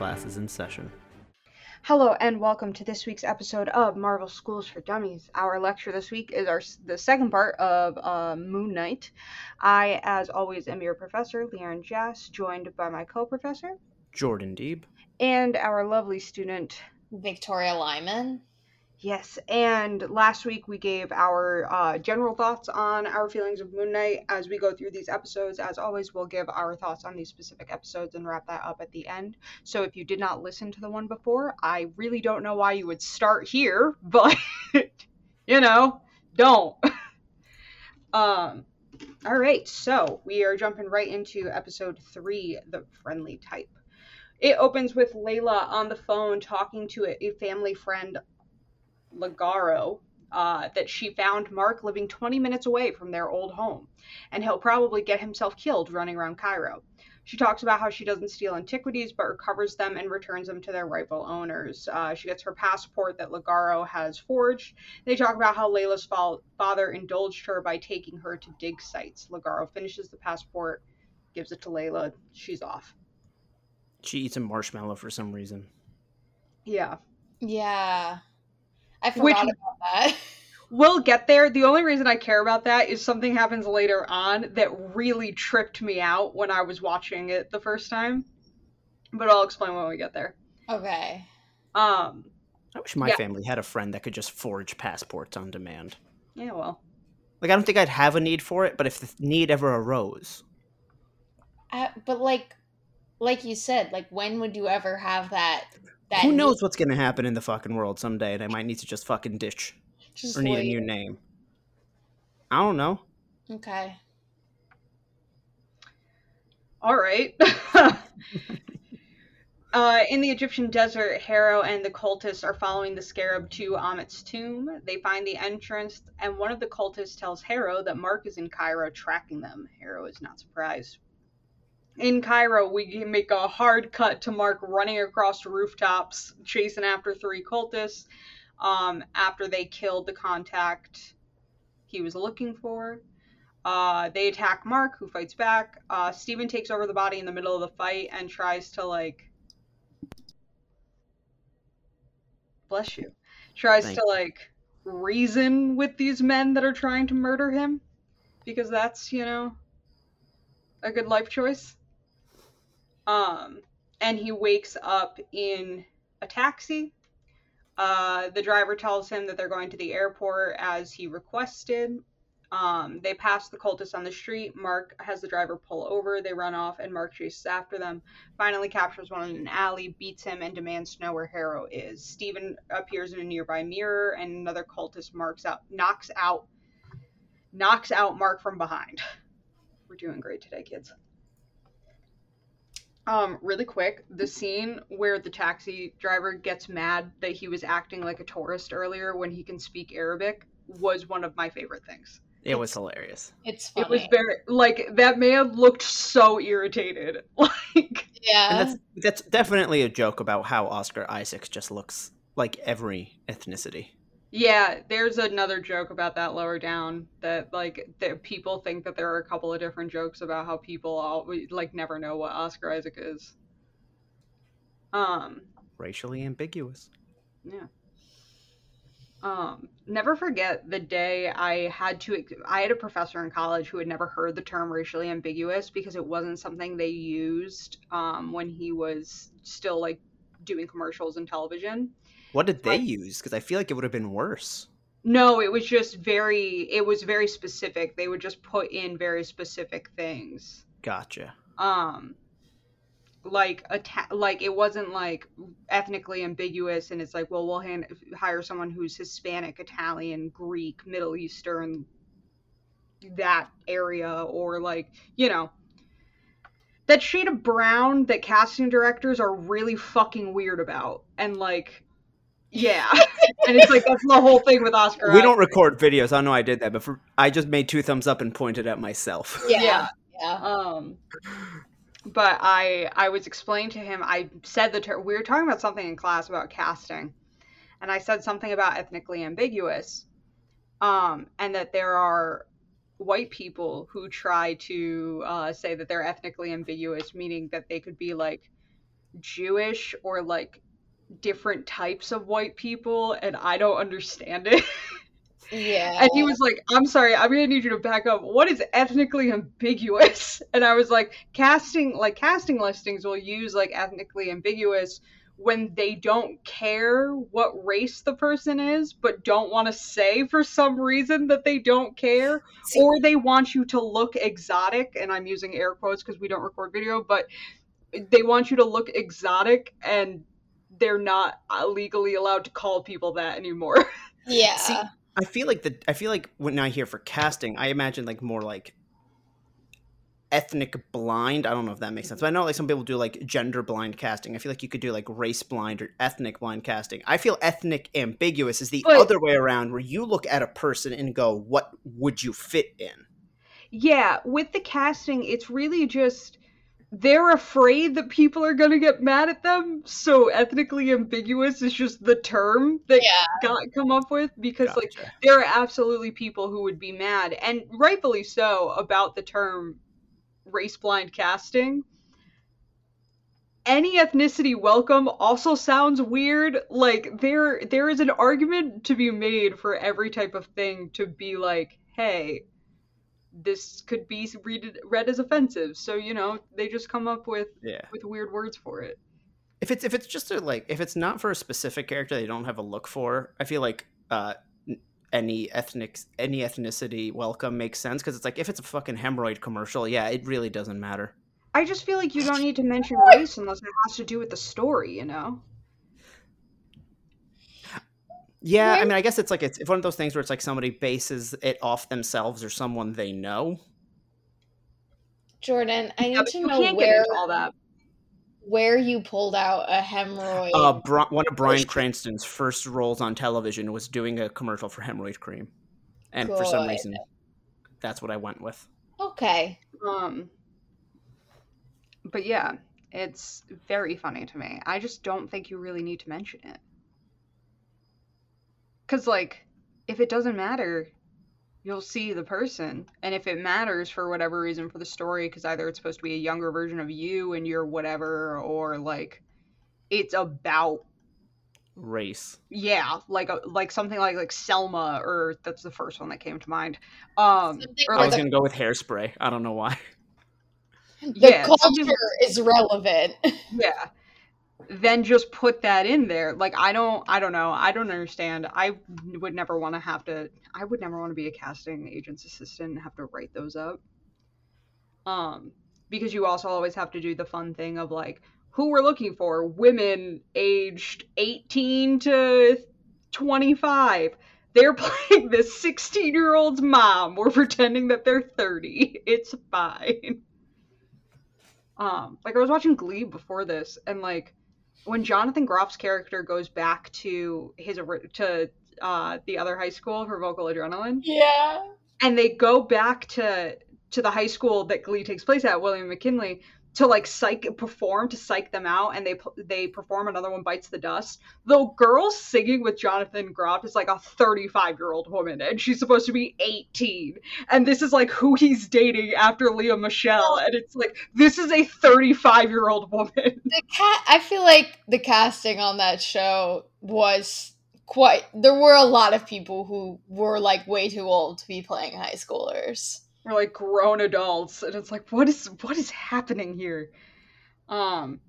classes in session. Hello and welcome to this week's episode of Marvel Schools for Dummies. Our lecture this week is our the second part of uh, Moon Knight. I, as always, am your professor, Leon Jass, joined by my co-professor, Jordan Deeb. and our lovely student, Victoria Lyman. Yes, and last week we gave our uh, general thoughts on our feelings of Moon Knight. As we go through these episodes, as always, we'll give our thoughts on these specific episodes and wrap that up at the end. So if you did not listen to the one before, I really don't know why you would start here, but you know, don't. um, all right, so we are jumping right into episode three, the friendly type. It opens with Layla on the phone talking to a, a family friend Ligaro uh, that she found Mark living 20 minutes away from their old home, and he'll probably get himself killed running around Cairo. She talks about how she doesn't steal antiquities but recovers them and returns them to their rightful owners. Uh, she gets her passport that Ligaro has forged. They talk about how Layla's fa- father indulged her by taking her to dig sites. Ligaro finishes the passport, gives it to Layla. She's off. She eats a marshmallow for some reason. Yeah. Yeah. I forgot Which- about that. We'll get there. The only reason I care about that is something happens later on that really tripped me out when I was watching it the first time. But I'll explain when we get there. okay. Um, I wish my Yeah. family had a friend that could just forge passports on demand. yeah, well. Like, I don't think I'd have a need for it, but if the need ever arose, Uh, but like, like you said, like when would you ever have that? That who knows what's gonna happen in the fucking world someday, and I might need to just fucking ditch Just or need a new name. I don't know. Okay. All right. uh, in the Egyptian desert, Harrow and the cultists are following the scarab to Ammit's tomb. They find the entrance, and one of the cultists tells Harrow that Mark is in Cairo tracking them. Harrow is not surprised. In Cairo, we make a hard cut to Mark running across rooftops, chasing after three cultists. Um, after they killed the contact he was looking for. Uh, they attack Mark, who fights back. Uh, Steven takes over the body in the middle of the fight and tries to, like. Bless you. Tries Thank to, like, reason with these men that are trying to murder him. Because that's, you know, a good life choice. Um, and he wakes up in a taxi. Uh, the driver tells him that they're going to the airport as he requested. Um, they pass the cultists on the street. Mark has the driver pull over. They run off, and Mark chases after them. Finally, captures one in an alley, beats him, and demands to know where Harrow is. Steven appears in a nearby mirror, and another cultist marks out, knocks out, knocks out Mark from behind. We're doing great today, kids. Um, really quick, the scene where the taxi driver gets mad that he was acting like a tourist earlier when he can speak Arabic was one of my favorite things. It was hilarious. It's funny. It was very like that man looked so irritated. Like yeah. And that's that's definitely a joke about how Oscar Isaacs just looks like every ethnicity. Yeah, there's another joke about that lower down that like that people think that there are a couple of different jokes about how people always like never know what Oscar Isaac is. Um Racially ambiguous. Yeah. Um, never forget the day I had to. I had a professor in college who had never heard the term racially ambiguous because it wasn't something they used um, when he was still like doing commercials and television. What did they I- use? Because I feel like it would have been worse. No, it was just very. It was very specific. They would just put in very specific things. Gotcha. um like atta- like it wasn't like ethnically ambiguous and it's like well we'll hand- hire someone who's hispanic italian greek middle eastern that area or like you know that shade of brown that casting directors are really fucking weird about and like yeah and it's like that's the whole thing with oscar We don't record videos. I know I did that, but for, I just made two thumbs up and pointed at myself. yeah. yeah. Yeah. Um, but I I was explaining to him. I said the term. We were talking about something in class about casting, and I said something about ethnically ambiguous, um, and that there are white people who try to uh, say that they're ethnically ambiguous, meaning that they could be like Jewish or like different types of white people and I don't understand it. Yeah. And he was like, I'm sorry, I'm gonna need you to back up. What is ethnically ambiguous? And I was like, casting like casting listings will use like ethnically ambiguous when they don't care what race the person is, but don't want to say for some reason that they don't care, See- or they want you to look exotic. And I'm using air quotes because we don't record video, but they want you to look exotic and they're not uh, legally allowed to call people that anymore. yeah. See, I feel like the I feel like when I hear for casting, I imagine like more like ethnic blind. I don't know if that makes sense, but I know like some people do like gender blind casting. I feel like you could do like race blind or ethnic blind casting. I feel ethnic ambiguous is the But- other way around, where you look at a person and go, "What would you fit in?" Yeah, with the casting, it's really just they're afraid that people are going to get mad at them. So ethnically ambiguous is just the term that Yeah. got come up with because like there are absolutely people who would be mad and rightfully so about the term race blind casting. Any ethnicity welcome also sounds weird. Like there there is an argument to be made for every type of thing to be like, hey, this could be read read as offensive. So, you know, they just come up with yeah. with weird words for it. If it's if it's just a like if it's not for a specific character they don't have a look for, I feel like uh any ethnic any ethnicity welcome makes sense because it's like if it's a fucking hemorrhoid commercial, yeah, it really doesn't matter. I just feel like you don't need to mention race unless it has to do with the story, you know? Yeah, I mean, I guess it's like it's, it's one of those things where it's like somebody bases it off themselves or someone they know. Jordan, I need Yeah, but to know where all that. where you pulled out a hemorrhoid. Uh, Bri- one of Bryan Cranston's first roles on television was doing a commercial for hemorrhoid cream, and for some reason, that's what I went with. okay. Um, but yeah, it's very funny to me. I just don't think you really need to mention it. Because, like, if it doesn't matter, you'll see the person. And if it matters for whatever reason for the story, because either it's supposed to be a younger version of you and you're whatever, or like it's about Race. yeah, like a, like something like like Selma, or that's the first one that came to mind. Um, Something or I was gonna go with hairspray. I don't know why. the yeah, something culture is relevant. yeah then just put that in there. Like i don't i don't know. I don't understand. I would never want to have to i would never want to be a casting agent's assistant and have to write those up. Um because you also always have to do the fun thing of like who we're looking for. Women aged 18 to 25 they're playing this 16 year old's mom. We're pretending that they're 30 it's fine. Um like i was watching glee before this and like when jonathan groff's character goes back to his to uh the other high school for vocal adrenaline yeah. and they go back to to the high school that glee takes place at william mckinley to like psych perform to psych them out and they they perform another one bites the dust the girl singing with jonathan groff is like a 35 year old woman and she's supposed to be 18 and this is like who he's dating after lea michele and it's like this is a 35 year old woman The. I feel like the casting on that show was quite. There were a lot of people who were like way too old to be playing high schoolers. We're like grown adults and it's like what is what is happening here um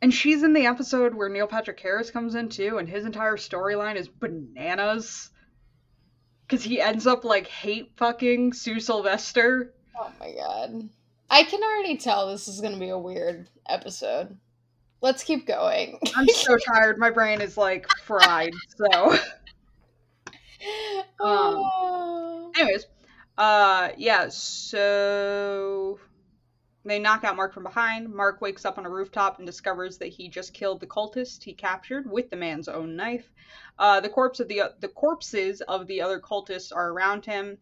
and she's in the episode where neil patrick harris comes in too and his entire storyline is bananas because he ends up like hate fucking sue sylvester Oh my god. I can already tell this is gonna be a weird episode. Let's keep going. i'm so tired my brain is like fried so Oh. anyways uh yeah so they knock out mark from behind. Mark wakes up on a rooftop and discovers that he just killed the cultist he captured with the man's own knife. Uh the corpse of the the corpses of the other cultists are around him.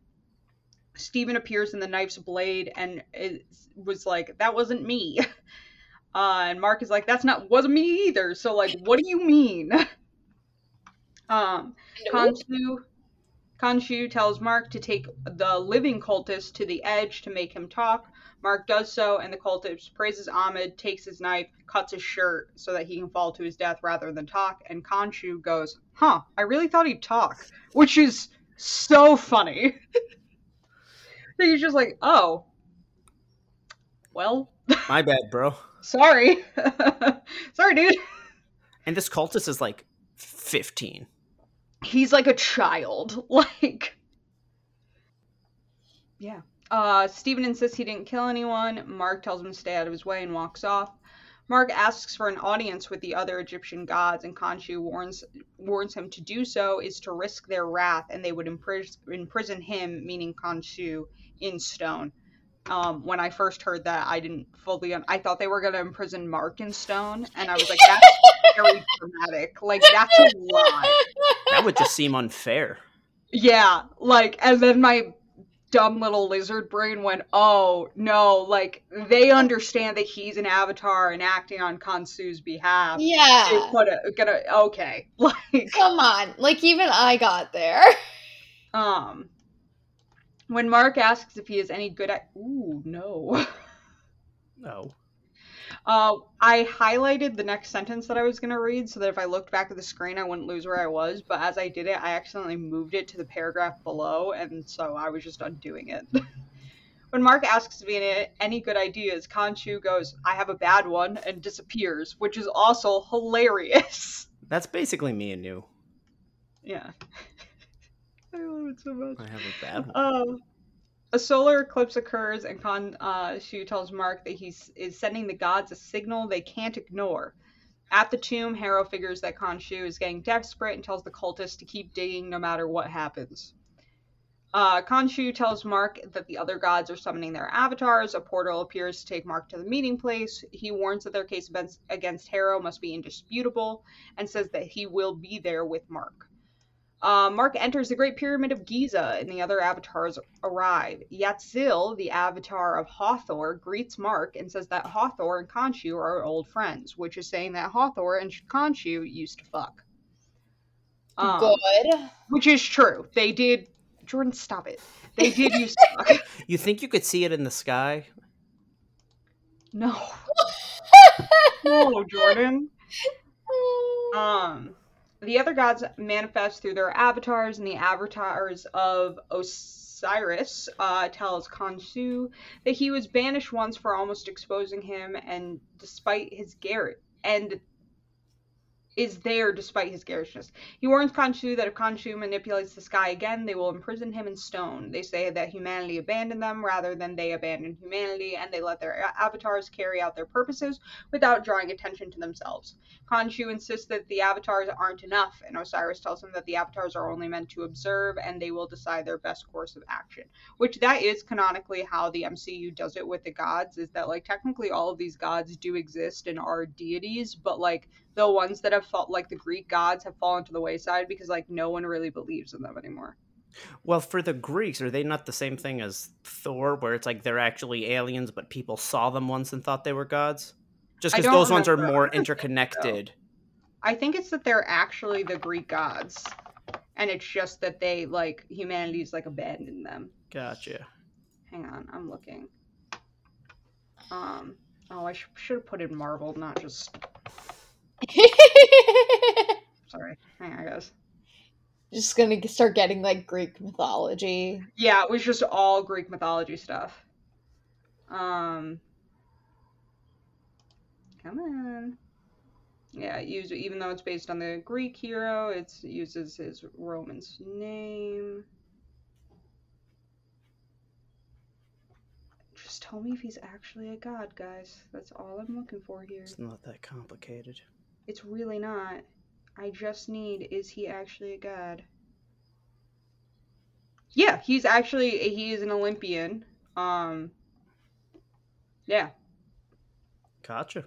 Stephen appears in the knife's blade and it was like that wasn't me. Uh and mark is like that's not wasn't me either. So like what do you mean? Um. Khonshu Khonshu tells Mark to take the living cultist to the edge to make him talk. Mark does so, and the cultist praises Ammit, takes his knife, cuts his shirt so that he can fall to his death rather than talk. And Khonshu goes, Huh, I really thought he'd talk, which is so funny. He's just like, Oh, well, My bad, bro. sorry. sorry, dude. And this cultist is like 15. He's like a child like yeah uh steven insists he didn't kill anyone mark tells him to stay out of his way and walks off mark asks for an audience with the other egyptian gods and khonshu warns warns him to do so is to risk their wrath and they would impris- imprison him meaning khonshu in stone um, when I first heard that, I didn't fully. Un- I thought they were gonna imprison Mark in stone, and I was like, "That's very dramatic. Like that's a lot." That would just seem unfair. Yeah, like, and then my dumb little lizard brain went, oh no, like, they understand that he's an avatar and acting on Khonshu's behalf. They Yeah. put a, gonna, okay. Like, Come on. Like even I got there. um, when Mark asks if he is any good at, ooh, no. No. Uh, I highlighted the next sentence that I was going to read so that if I looked back at the screen, I wouldn't lose where I was. But as I did it, I accidentally moved it to the paragraph below, and so I was just undoing it. when Mark asks had any good ideas, Khonshu goes, I have a bad one, and disappears, which is also hilarious. That's basically me and you. yeah. I love it so much. I have a bad one. Um, a solar eclipse occurs, and Kon uh, Shu tells Mark that he is sending the gods a signal they can't ignore. At the tomb, Harrow figures that Khonshu is getting desperate and tells the cultists to keep digging no matter what happens. Uh, Khonshu tells Mark that the other gods are summoning their avatars. A portal appears to take Mark to the meeting place. He warns that their case against Harrow must be indisputable and says that he will be there with Mark. Uh, Mark enters the Great Pyramid of Giza, and the other avatars arrive. Yatzil, the avatar of Hathor, greets Mark and says that Hathor and Khonshu are old friends, which is saying that Hathor and Khonshu used to fuck. Um, Good. Which is true. They did. Jordan, stop it. They did used to fuck. You think you could see it in the sky? No. No, Jordan. Um, the other gods manifest through their avatars, and the avatars of Osiris uh, tells Khonshu that he was banished once for almost exposing him, and despite his garret, and is there despite his garishness. He warns Khonshu that if Khonshu manipulates the sky again, they will imprison him in stone. They say that humanity abandoned them rather than they abandoned humanity, and they let their avatars carry out their purposes without drawing attention to themselves. Khonshu insists that the avatars aren't enough, and Osiris tells him that the avatars are only meant to observe and they will decide their best course of action. Which that is canonically how the MCU does it with the gods, is that like technically all of these gods do exist and are deities, but like the ones that have fought like the Greek gods have fallen to the wayside because like no one really believes in them anymore. Well, for the Greeks, are they not the same thing as Thor, where it's like they're actually aliens, but people saw them once and thought they were gods? Just because those ones are more I think so. interconnected. I think it's that they're actually the Greek gods, and it's just that they like humanity's like abandoned them. Gotcha. Hang on, I'm looking. Um. Oh, I sh- should have put in Marvel, not just. Sorry. Hang on, guys. Just gonna start getting like Greek mythology. Yeah, it was just all Greek mythology stuff. Um. Come on. Yeah, use even though it's based on the Greek hero, it uses his Roman's name. Just tell me if he's actually a god, guys. That's all I'm looking for here. It's not that complicated. It's really not. I just need is he actually a god? Yeah, he's actually he is an Olympian. Um Yeah, Gotcha.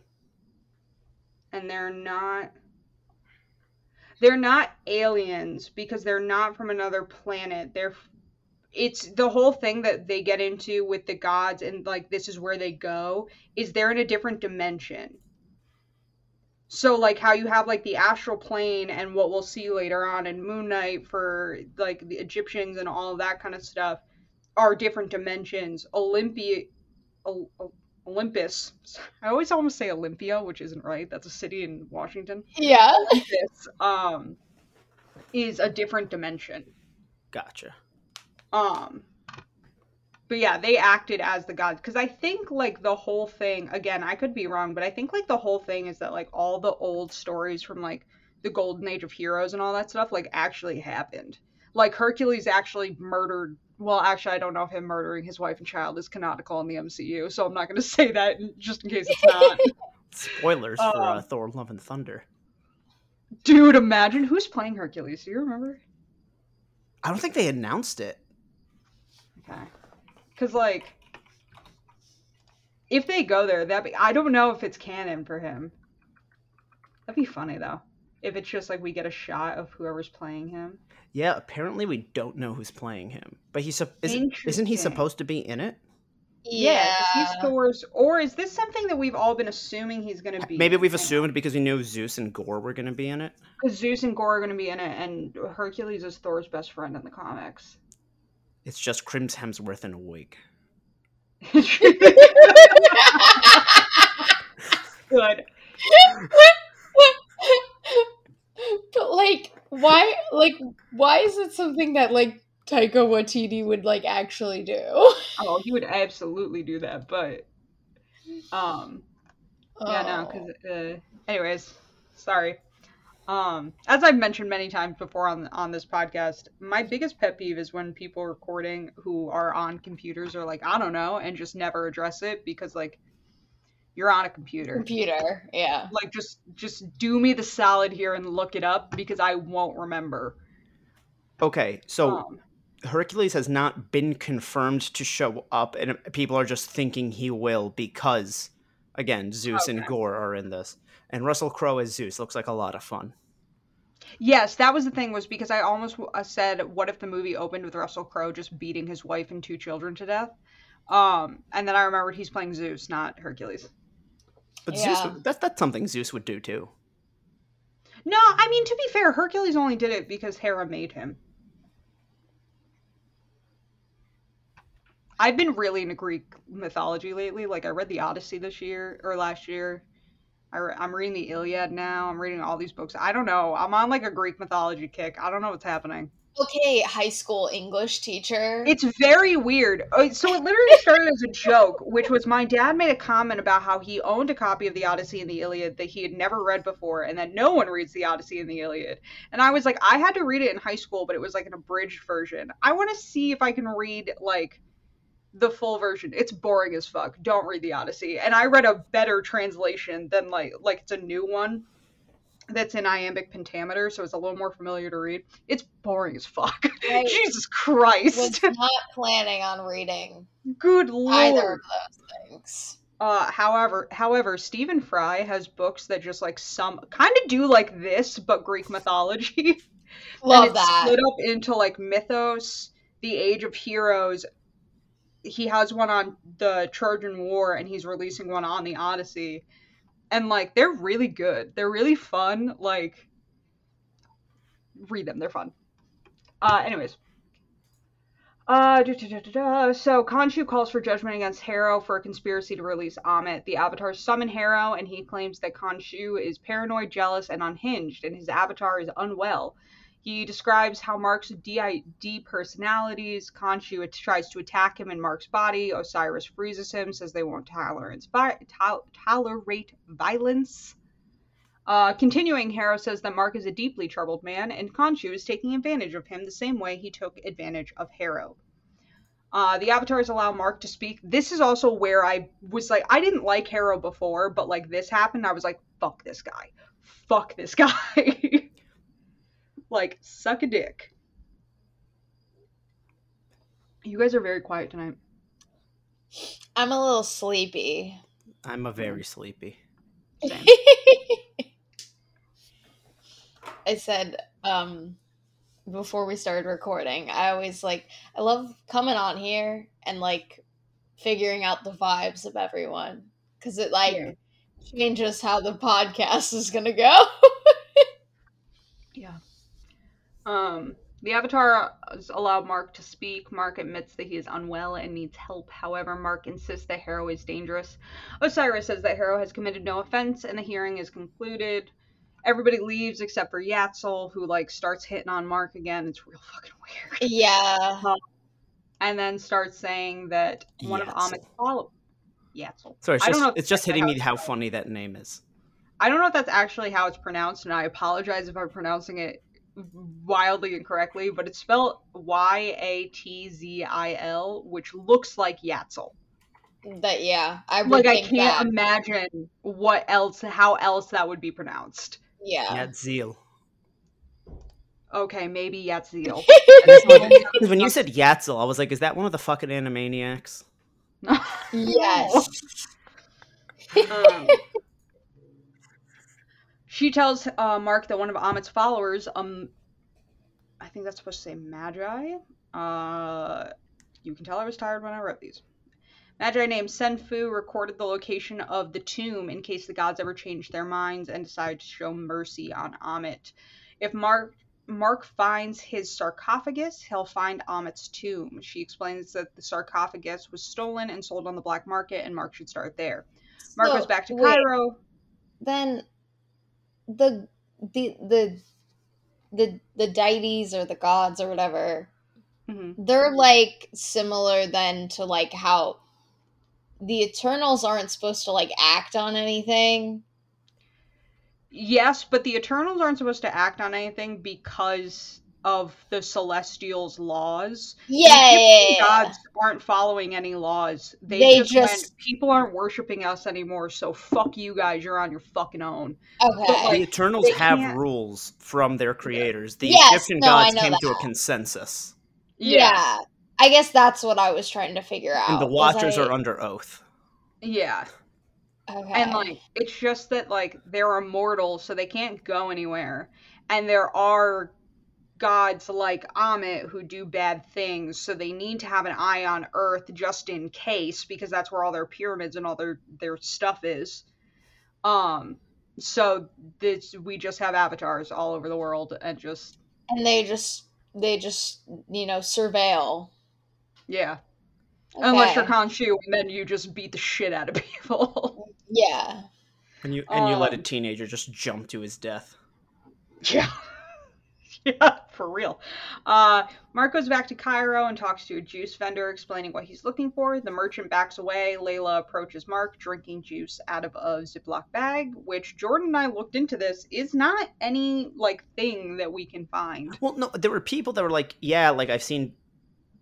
and they're not they're not aliens because they're not from another planet. They're it's the whole thing that they get into with the gods and like this is where they go is they're in a different dimension. So like how you have like the astral plane and what we'll see later on in Moon Knight for like the Egyptians and all of that kind of stuff are different dimensions. Olympia Ol- Ol- Olympus. I always almost say Olympia, which isn't right. That's a city in Washington. Yeah. Olympus um is a different dimension. Gotcha. Um but yeah, they acted as the gods because I think like the whole thing again, I could be wrong, but I think like the whole thing is that like all the old stories from like the golden age of heroes and all that stuff like actually happened. Like Hercules actually murdered well, actually I don't know if him murdering his wife and child is canonical in the MCU, so I'm not going to say that just in case it's not. Spoilers for uh, Um, Thor: Love and Thunder. Dude, imagine who's playing Hercules. Do you remember? I don't think they announced it. Okay. Cuz like if they go there, that be I don't know if it's canon for him. That'd be funny though. If it's just like we get a shot of whoever's playing him. Yeah, apparently we don't know who's playing him, but he's sup- isn't, isn't he supposed to be in it? Yeah, 'cause he's Thor's or is this something that we've all been assuming he's going to be? Maybe we've assumed because we knew Zeus and Gorr were going to be in it. cuz Zeus and Gorr are going to be in it and Hercules is Thor's best friend in the comics. It's just Chris Hemsworth in a wig. Good. but like, why? Like, why is it something that like Taika Waititi would like actually do? Oh, he would absolutely do that, but um Yeah, no, Oh. because uh, anyways, sorry. Um, as I've mentioned many times before on on this podcast, my biggest pet peeve is when people recording who are on computers are like, I don't know, and just never address it because like you're on a computer. computer. Yeah. Like just just do me the salad here and look it up because I won't remember. Okay, so Um, Hercules has not been confirmed to show up, and people are just thinking he will because, again, Zeus and Okay. Gorr are in this, and Russell Crowe as Zeus looks like a lot of fun. yes, that was the thing was because I almost uh, said, what if the movie opened with Russell Crowe just beating his wife and two children to death? Um, and then I remembered he's playing Zeus, not Hercules. But Yeah. Zeus, that's that's something Zeus would do too. No, I mean to be fair, Hercules only did it because Hera made him. I've been really into Greek mythology lately. Like I read the Odyssey this year or last year. I re- I'm reading the Iliad now. I'm reading all these books. I don't know. I'm on like a Greek mythology kick. I don't know what's happening. Okay, high school English teacher. It's very weird. Uh, So it literally started as a joke, which was my dad made a comment about how he owned a copy of the Odyssey and the Iliad that he had never read before, and that no one reads the Odyssey and the Iliad. And I was like, I had to read it in high school, but it was like an abridged version. I want to see if I can read like the full version. It's boring as fuck. Don't read the Odyssey. And I read a better translation than like like it's a new one that's in iambic pentameter, so it's a little more familiar to read. It's boring as fuck. Jesus Christ. was not planning on reading Good lord. either of those things. Uh, however, however, Stephen Fry has books that just like some kind of do like this, but Greek mythology. Love and it's that. split up into like mythos, the Age of Heroes. He has one on the Trojan War, and he's releasing one on the Odyssey, and like they're really good. They're really fun. Like, read them; they're fun. Uh, anyways. Uh, so Khonshu calls for judgment against Harrow for a conspiracy to release Ammit. The Avatars summon Harrow, and he claims that Khonshu is paranoid, jealous, and unhinged, and his avatar is unwell. He describes how Mark's DID personalities. Khonshu tries to attack him in Mark's body. Osiris freezes him, says they won't tolerance tol- tolerate violence. Uh, continuing, Harrow says that Mark is a deeply troubled man, and Khonshu is taking advantage of him the same way he took advantage of Harrow. Uh, the avatars allow Mark to speak. This is also where I was like, I didn't like Harrow before, but like this happened, I was like, fuck this guy. Fuck this guy. Like, suck a dick. You guys are very quiet tonight. I'm a little sleepy. I'm a very sleepy. I said um before we started recording, I always like I love coming on here and like figuring out the vibes of everyone cuz it like Yeah. changes how the podcast is gonna go. Yeah. Um, the Avatar allowed Mark to speak. Mark admits that he is unwell and needs help. However, Mark insists that Harrow is dangerous. Osiris says that Harrow has committed no offense, and the hearing is concluded. Everybody leaves except for Yatzil, who like starts hitting on Mark again. It's real fucking weird. yeah. And then starts saying that one of Ammit's followers. Yatzil. So it's I don't just know it's just hitting how me how funny that name is. I don't know if that's actually how it's pronounced, and I apologize if I'm pronouncing it wildly incorrectly, but it's spelled Y A T Z I L, which looks like Yatzil. That yeah, I would Like I can't that. imagine what else, how else that would be pronounced. yeah. Yatzil. Okay, maybe Yatzil. Because when you said Yatzil, I was like, is that one of the fucking Animaniacs? yes. Um, she tells uh, Mark that one of Ammit's followers, um, I think that's supposed to say Magi. Uh, you can tell I was tired when I wrote these. Magi named Senfu recorded the location of the tomb in case the gods ever changed their minds and decided to show mercy on Ammit. If Mark Mark finds his sarcophagus, he'll find Ammit's tomb. She explains that the sarcophagus was stolen and sold on the black market, and Mark should start there. Mark So, goes back to wait, Cairo. Then the the the the the deities or the gods or whatever, hmm they're like similar then to like how the Eternals aren't supposed to like act on anything. Yes, but the Eternals aren't supposed to act on anything because of the Celestials' laws. Yeah, The yeah, yeah, yeah. gods aren't following any laws. They, They just, just- went, people aren't worshiping us anymore, so fuck you guys. You're on your fucking own. Okay. But, like, the Eternals have can't- rules from their creators. The Yes, Egyptian no, gods know came to a that. consensus, yeah. I guess that's what I was trying to figure out. and the Watchers I- are under oath. Yeah. okay. And like it's just that like they're immortal, so they can't go anywhere. And there are gods like Ammit who do bad things, so they need to have an eye on Earth just in case, because that's where all their pyramids and all their their stuff is. Um, so this we just have avatars all over the world and just and they just they just you know surveil. yeah. Unless you're Okay. Khonshu, and then you just beat the shit out of people. Yeah. And you and you let a Um, teenager just jump to his death. Yeah. yeah, for real. Uh, Mark goes back to Cairo and talks to a juice vendor explaining what he's looking for. The merchant backs away. Layla approaches Mark, drinking juice out of a Ziploc bag, which Jordan and I looked into this, is not any, like, thing that we can find. Well, no, there were people that were like, yeah, like I've seen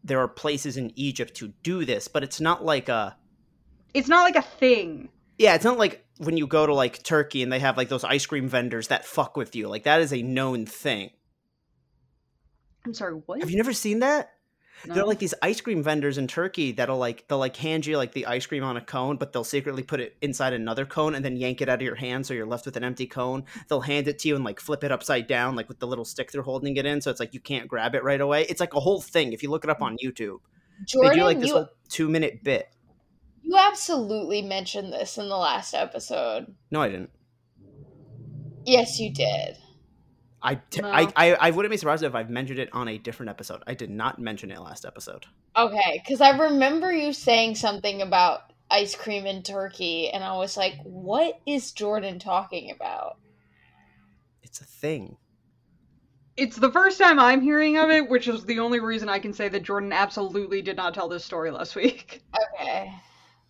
there are places in Egypt to do this, but it's not like a It's not like a thing. yeah, it's not like when you go to like Turkey and they have like those ice cream vendors that fuck with you. Like that is a known thing. I'm sorry, what? Have you never seen that? No. There are like these ice cream vendors in Turkey that'll like they'll like hand you like the ice cream on a cone, but they'll secretly put it inside another cone and then yank it out of your hand so you're left with an empty cone. They'll hand it to you and like flip it upside down, like with the little stick they're holding it in, so it's like you can't grab it right away. It's like a whole thing. If you look it up on YouTube, they Jordan, do like this you whole two minute bit. you absolutely mentioned this in the last episode. No, I didn't. Yes, you did. I, t- No. I, I, I wouldn't be surprised if I've mentioned it on a different episode. I did not mention it last episode. Okay, because I remember you saying something about ice cream in Turkey, and I was like, "What is Jordan talking about?" It's a thing. It's the first time I'm hearing of it, which is the only reason I can say that Jordan absolutely did not tell this story last week. Okay.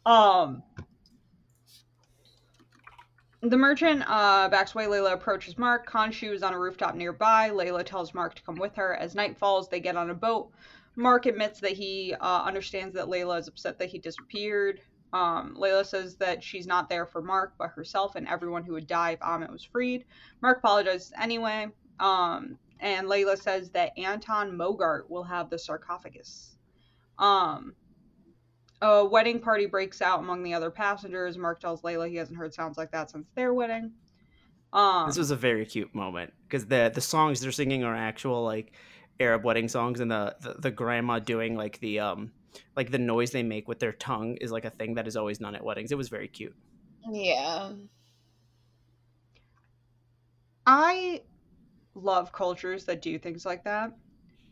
Um, the merchant uh, backs away. Layla approaches Mark. Khonshu is on a rooftop nearby. Layla tells Mark to come with her. As night falls, they get on a boat. Mark admits that he uh, understands that Layla is upset that he disappeared. Um, Layla says that she's not there for Mark, but herself and everyone who would die if Ammit was freed. Mark apologizes anyway. Um, and Layla says that Anton Mogart will have the sarcophagus. Um, a wedding party breaks out among the other passengers. Mark tells Layla he hasn't heard sounds like that since their wedding. Um, this was a very cute moment because the the songs they're singing are actual like Arab wedding songs, and the, the, the grandma doing like the um like the noise they make with their tongue is like a thing that is always done at weddings. It was very cute. Yeah. I love cultures that do things like that.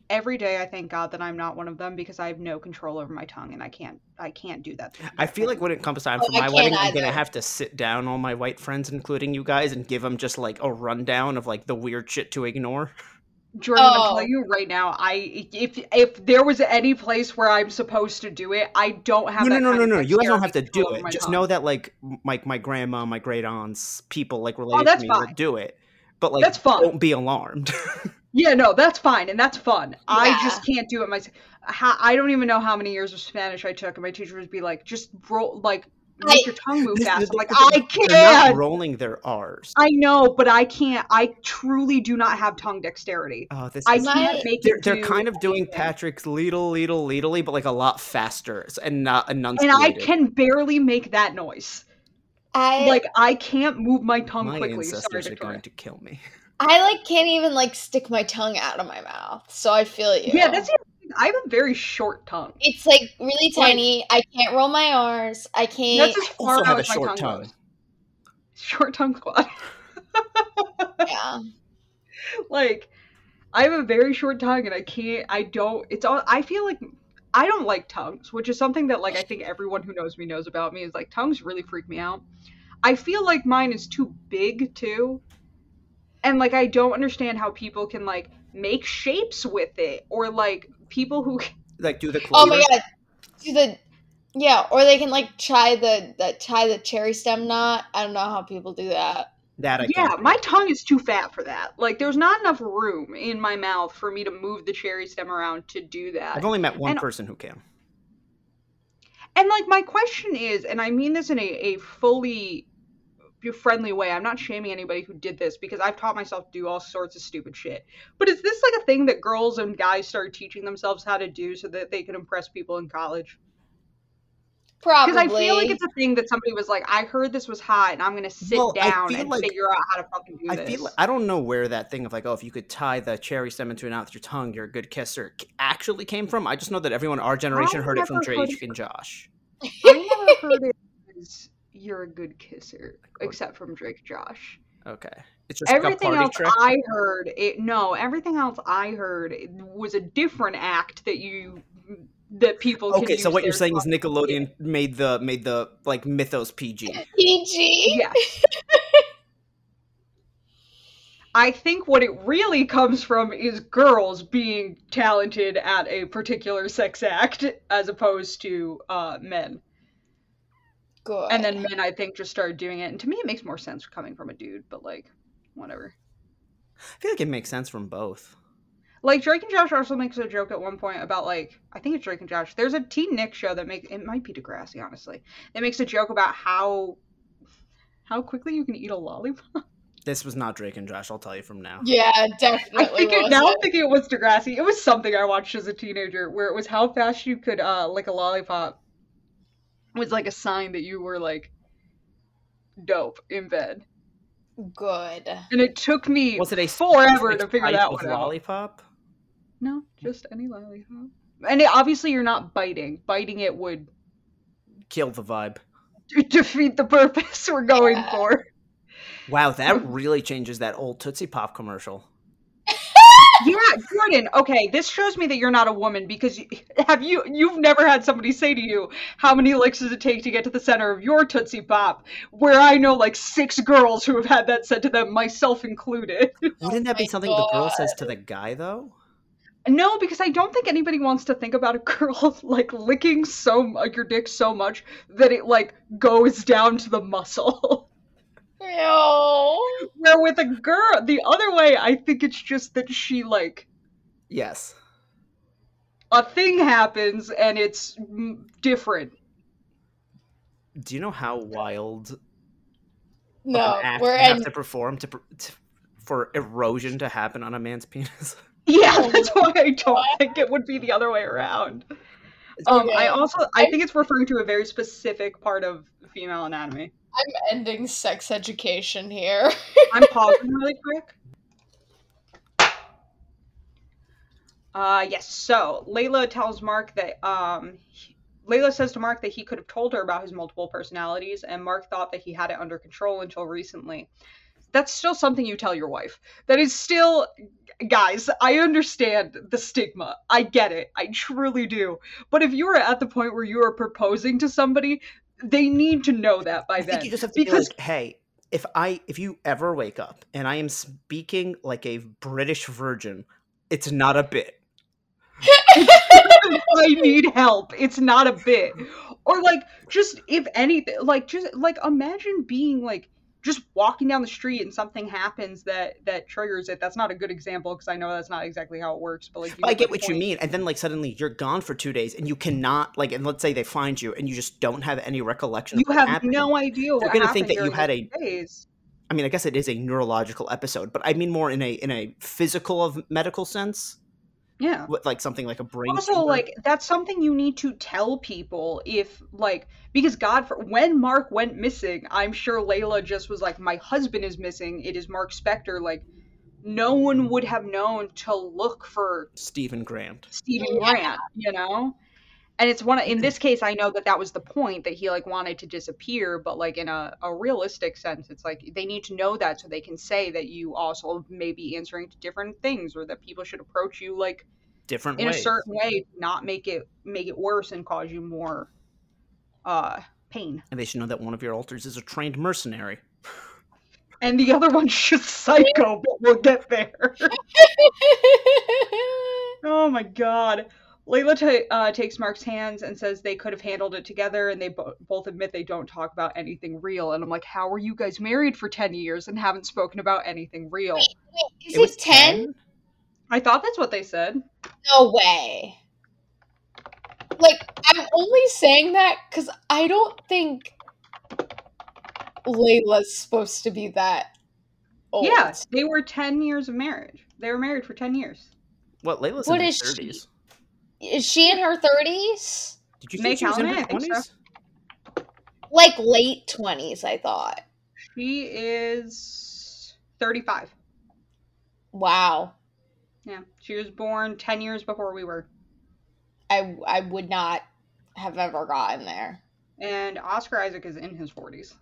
Every day I thank God that I'm not one of them because I have no control over my tongue and I can't I can't do that. I feel like when it comes time Oh, for I my can't wedding, I'm gonna have to sit down all my white friends, including you guys, and give them just like a rundown of like the weird shit to ignore. Jordan, I'm Oh. telling you right now, I if if there was any place where I'm supposed to do it, I don't have No, no, that no, kind no, no. You guys don't have to do it. Just tongue. know that like m- like my grandma, my great aunts, people like oh, related that's to me will do it. But like, That's fine. don't be alarmed. Yeah, no, that's fine and that's fun. I just can't do it myself. How, I don't even know how many years of Spanish I took, and my teacher would be like, "Just roll, like make I- your tongue move fast." I'm like, I They're not rolling their R's. I know, but I can't. I truly do not have tongue dexterity. Oh, this I is can't make they're, they're kind of doing anything. Patrick's leedle, leedle, leedly, but like a lot faster and not and. I can barely make that noise. I Like I can't move my tongue My quickly. Sorry, ancestors are going to kill me. I like can't even like stick my tongue out of my mouth. So I feel you. Yeah, that's the. I have a very short tongue. It's like really Like- tiny. I can't roll my R's. I can't. That's as Also far have out a as my short tongue, tongue. Short tongue squad. yeah. like I have a very short tongue and I can't I don't it's all I feel like I don't like tongues, which is something that like I think everyone who knows me knows about me is like tongues really freak me out. I feel like mine is too big too. And like I don't understand how people can like make shapes with it or like people who Like do the Oh my god. Do the yeah, or they can like tie the the tie the cherry stem knot. I don't know how people do that. That I Yeah, my tongue is too fat for that. Like there's not enough room in my mouth for me to move the cherry stem around to do that. I've only met one And- person who can. And like my question is, and I mean this in a, a fully friendly way. I'm not shaming anybody who did this because I've taught myself to do all sorts of stupid shit. But is this like a thing that girls and guys start teaching themselves how to do so that they can impress people in college? Probably. Because I feel like it's a thing that somebody was like, I heard this was hot, and I'm gonna sit Well, down and like- figure out how to fucking do I this. feel like, I don't know where that thing of like oh if you could tie the cherry stem into a knot with your tongue you're a good kisser actually came from. I just know that everyone in our generation I've heard it from Drake and Josh. I never heard it you're a good kisser, except from Drake Josh. Okay, it's just like a everything party else trick. I heard, it no, everything else I heard was a different act that you that people. Okay, so what you're saying is tongue- Nickelodeon made the made the like mythos PG. PG. Yeah. I think what it really comes from is girls being talented at a particular sex act as opposed to uh, men. Good. And then men, I think, just started doing it. And to me, it makes more sense coming from a dude, but like, whatever. I feel like it makes sense from both. Like Drake and Josh also makes a joke at one point about like I think it's Drake and Josh. There's a Teen Nick show that makes it might be Degrassi honestly. That makes a joke about how how quickly you can eat a lollipop. This was not Drake and Josh. I'll tell you from now. yeah, definitely. I definitely. think it, now I'm it. thinking it was Degrassi. It was something I watched as a teenager where it was how fast you could uh lick a lollipop was like a sign that you were like dope in bed. Good. And it took me Was it a forever specific to figure that of one out. lollipop? No, just any lollipop. And it, obviously you're not biting. Biting it would Kill the vibe. to defeat the purpose we're going Yeah. for. Wow, that really changes that old Tootsie Pop commercial. Yeah, Jordan. Okay, this shows me that you're not a woman because you, have you you've never had somebody say to you how many licks does it take to get to the center of your tootsie pop? Where I know like six girls who have had that said to them, myself included. Wouldn't that be oh my something the girl says to the guy though? no, because I don't think anybody wants to think about a girl like licking so like your dick so much that it like goes down to the muscle. Ew. Where with a girl, the other way, I think it's just that she like Yes. a thing happens and it's different. Do you know how wild No, act we're you have in. to perform to, to for erosion to happen on a man's penis? Yeah, that's why I don't think it would be the other way around. Um, I also I think it's referring to a very specific part of female anatomy. I'm ending sex education here. I'm pausing really quick. Uh, yes. So Layla tells Mark that um, he- Layla says to Mark that he could have told her about his multiple personalities, and Mark thought that he had it under control until recently. that's still something you tell your wife. That is still guys, I understand the stigma. I get it. I truly do. But if you are at the point where you are proposing to somebody, they need to know that by I then. think you just have to because be like, hey, if I if you ever wake up and I am speaking like a British virgin, it's not a bit. I need help. It's not a bit. Or like just if anything like just like imagine being like just walking down the street and something happens that that triggers it. That's not a good example because I know that's not exactly how it works. But like, I get what you mean, and then like suddenly you're gone for two days, and you cannot like, and let's say they find you, and you just don't have any recollection. You have happened. no idea They're gonna think that you had a- days. I mean, I guess it is a neurological episode, but I mean more in a in a physical of medical sense, Yeah. like something like a brain. also tumor. like that's something you need to tell people if like because god for when mark went missing i'm sure layla just was like my husband is missing it is mark spector like no one would have known to look for Steven Grant. steven Yeah. grant you know and it's one in this case i know that that was the point that he like wanted to disappear but like in a, a realistic sense it's like they need to know that so they can say that you also may be answering to different things or that people should approach you like Different in ways. a certain way not make it make it worse and cause you more uh pain and they should know that one of your alters is a trained mercenary. and the other one's just psycho but we'll get there oh my god layla ta uh, takes mark's hands and says they could have handled it together and they bo- both admit they don't talk about anything real and i'm like how are you guys married for 10 years and haven't spoken about anything real Is it 10? i thought that's what they said No way. Like, I'm only saying that because I don't think Layla's supposed to be that old. yeah they were 10 years of marriage they were married for 10 years What Layla's What in her is she? Thirties? Is she in her 30s? Did you May think she was in her I think so. twenties? Like late 20s, I thought. she is 35 Wow. Yeah, she was born 10 years before we were. I, I would not have ever gotten there. And Oscar Isaac is in his 40s.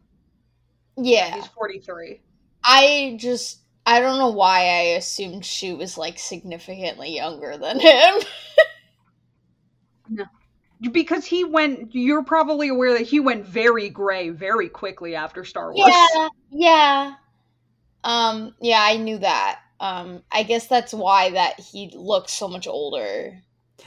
Yeah. He's 43. I just I don't know why I assumed she was like significantly younger than him. Because he went, you're probably aware that he went very gray very quickly after Star Wars. yeah, yeah. Um yeah, I knew that. Um I guess that's why that he looks so much older.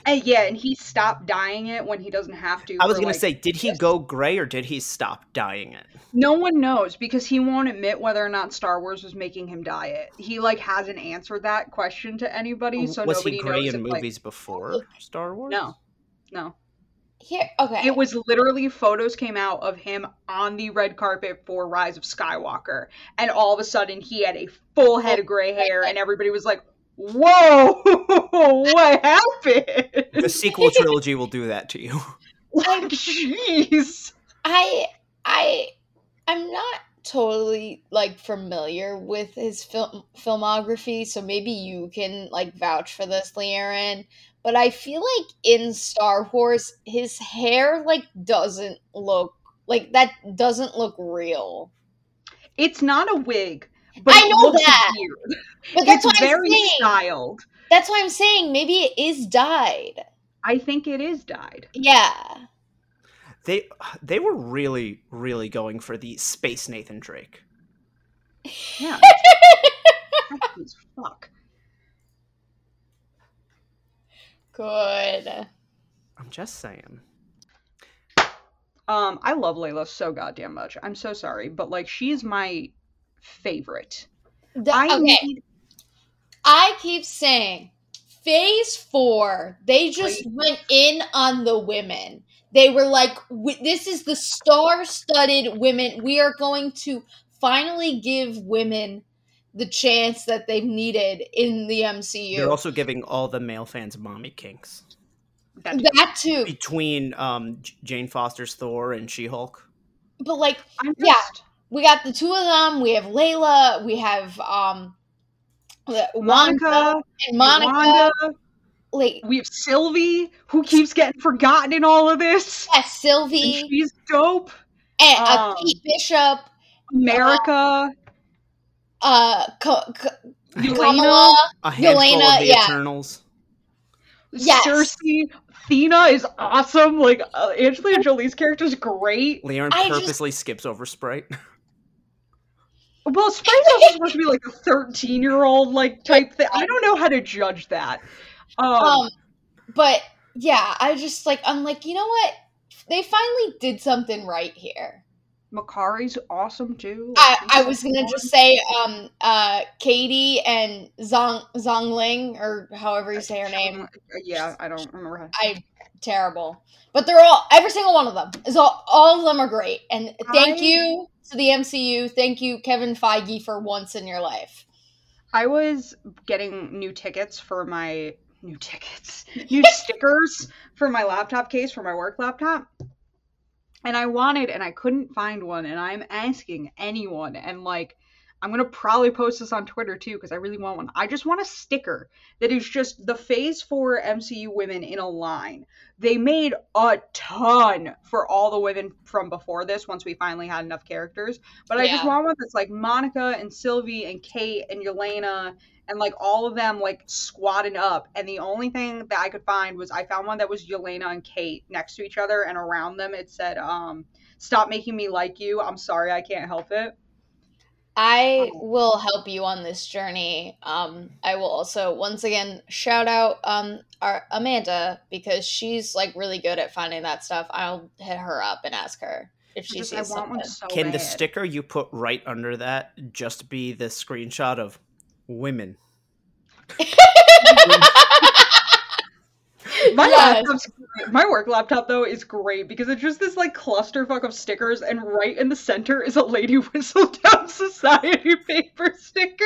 And yeah, and he stopped dyeing it when he doesn't have to. I was for, gonna say, did he go gray or did he stop dyeing it? No one knows because he won't admit whether or not Star Wars was making him dye it. He like hasn't answered that question to anybody, so was nobody he gray knows in if, like- movies before Star Wars? No. No. Here okay. It was literally photos came out of him on the red carpet for Rise of Skywalker, and all of a sudden he had a full head of gray hair, and everybody was like, "Whoa, what happened?" The sequel trilogy will do that to you. like, jeez. I I I'm not totally like familiar with his film filmography, so maybe you can like vouch for this, Learen. But I feel like in Star Wars, his hair like doesn't look like that doesn't look real. It's not a wig, but I know that. weird. But that's it's what I'm very styled. That's why I'm saying maybe it is dyed. I think it is dyed. Yeah. They they were really really going for the space Nathan Drake. Yeah. Fuck. Good. I'm just saying. Um, I love Layla so goddamn much. I'm so sorry, but like she's my favorite. The- I okay. need I keep saying phase four, they just Wait. went in on the women. They were like, this is the star studded women. We are going to finally give women the chance that they've needed in the MCU. They're also giving all the male fans mommy kinks that. that too. between um, Jane Foster's Thor and She Hulk. But like, I'm Yeah. we got the two of them. We have Layla. We have um, Monica, and Monica. Wanda. Like, We have Sylvie, who keeps getting forgotten in all of this. yeah, And Sylvie she's dope. and uh, um, Kate Bishop. America. Uh, Ka- Ka- Kamala. A handful Yelena, of the yeah. Eternals. Yes. Sersi, Thena is awesome. Like uh, Angelina Jolie's character is great. Leon I just- purposely skips over Sprite. Well, Sprite's also supposed to be like a thirteen-year-old like type thing. I don't know how to judge that. Um, Um, but yeah, I just like I'm like, you know what? They finally did something right here. Makkari's awesome too. I, Like, I she's was gonna just say, um, uh, Katie and Zong Zongling or however you say her name. Yeah, I don't remember how. I terrible, but they're all every single one of them is all all of them are great. And thank I- you to the MCU. Thank you, Kevin Feige, for once in your life. I was getting new tickets for my new tickets, new stickers for my laptop case for my work laptop. And I wanted and I couldn't find one and I'm asking anyone and like I'm going to probably post this on Twitter too because I really want one. I just want a sticker that is just the phase 4 MCU women in a line. They made a ton for all the women from before this once we finally had enough characters. But I just want one that's like Monica and Sylvie and Kate and Yelena and like all of them like squatting up. And the only thing that I could find was I found one that was Yelena and Kate next to each other, and around them it said, um, "Stop making me like you. I'm sorry, I can't help it." I Oh. will help you on this journey. Um, I will also once again shout out um our Amanda because she's like really good at finding that stuff. I'll hit her up and ask her if I she just sees I want something. one so Can the sticker you put right under that just be the screenshot of women? My Yes. laptop's my work laptop though is great because it's just this like clusterfuck of stickers, and right in the center is a Lady Whistledown Society paper sticker.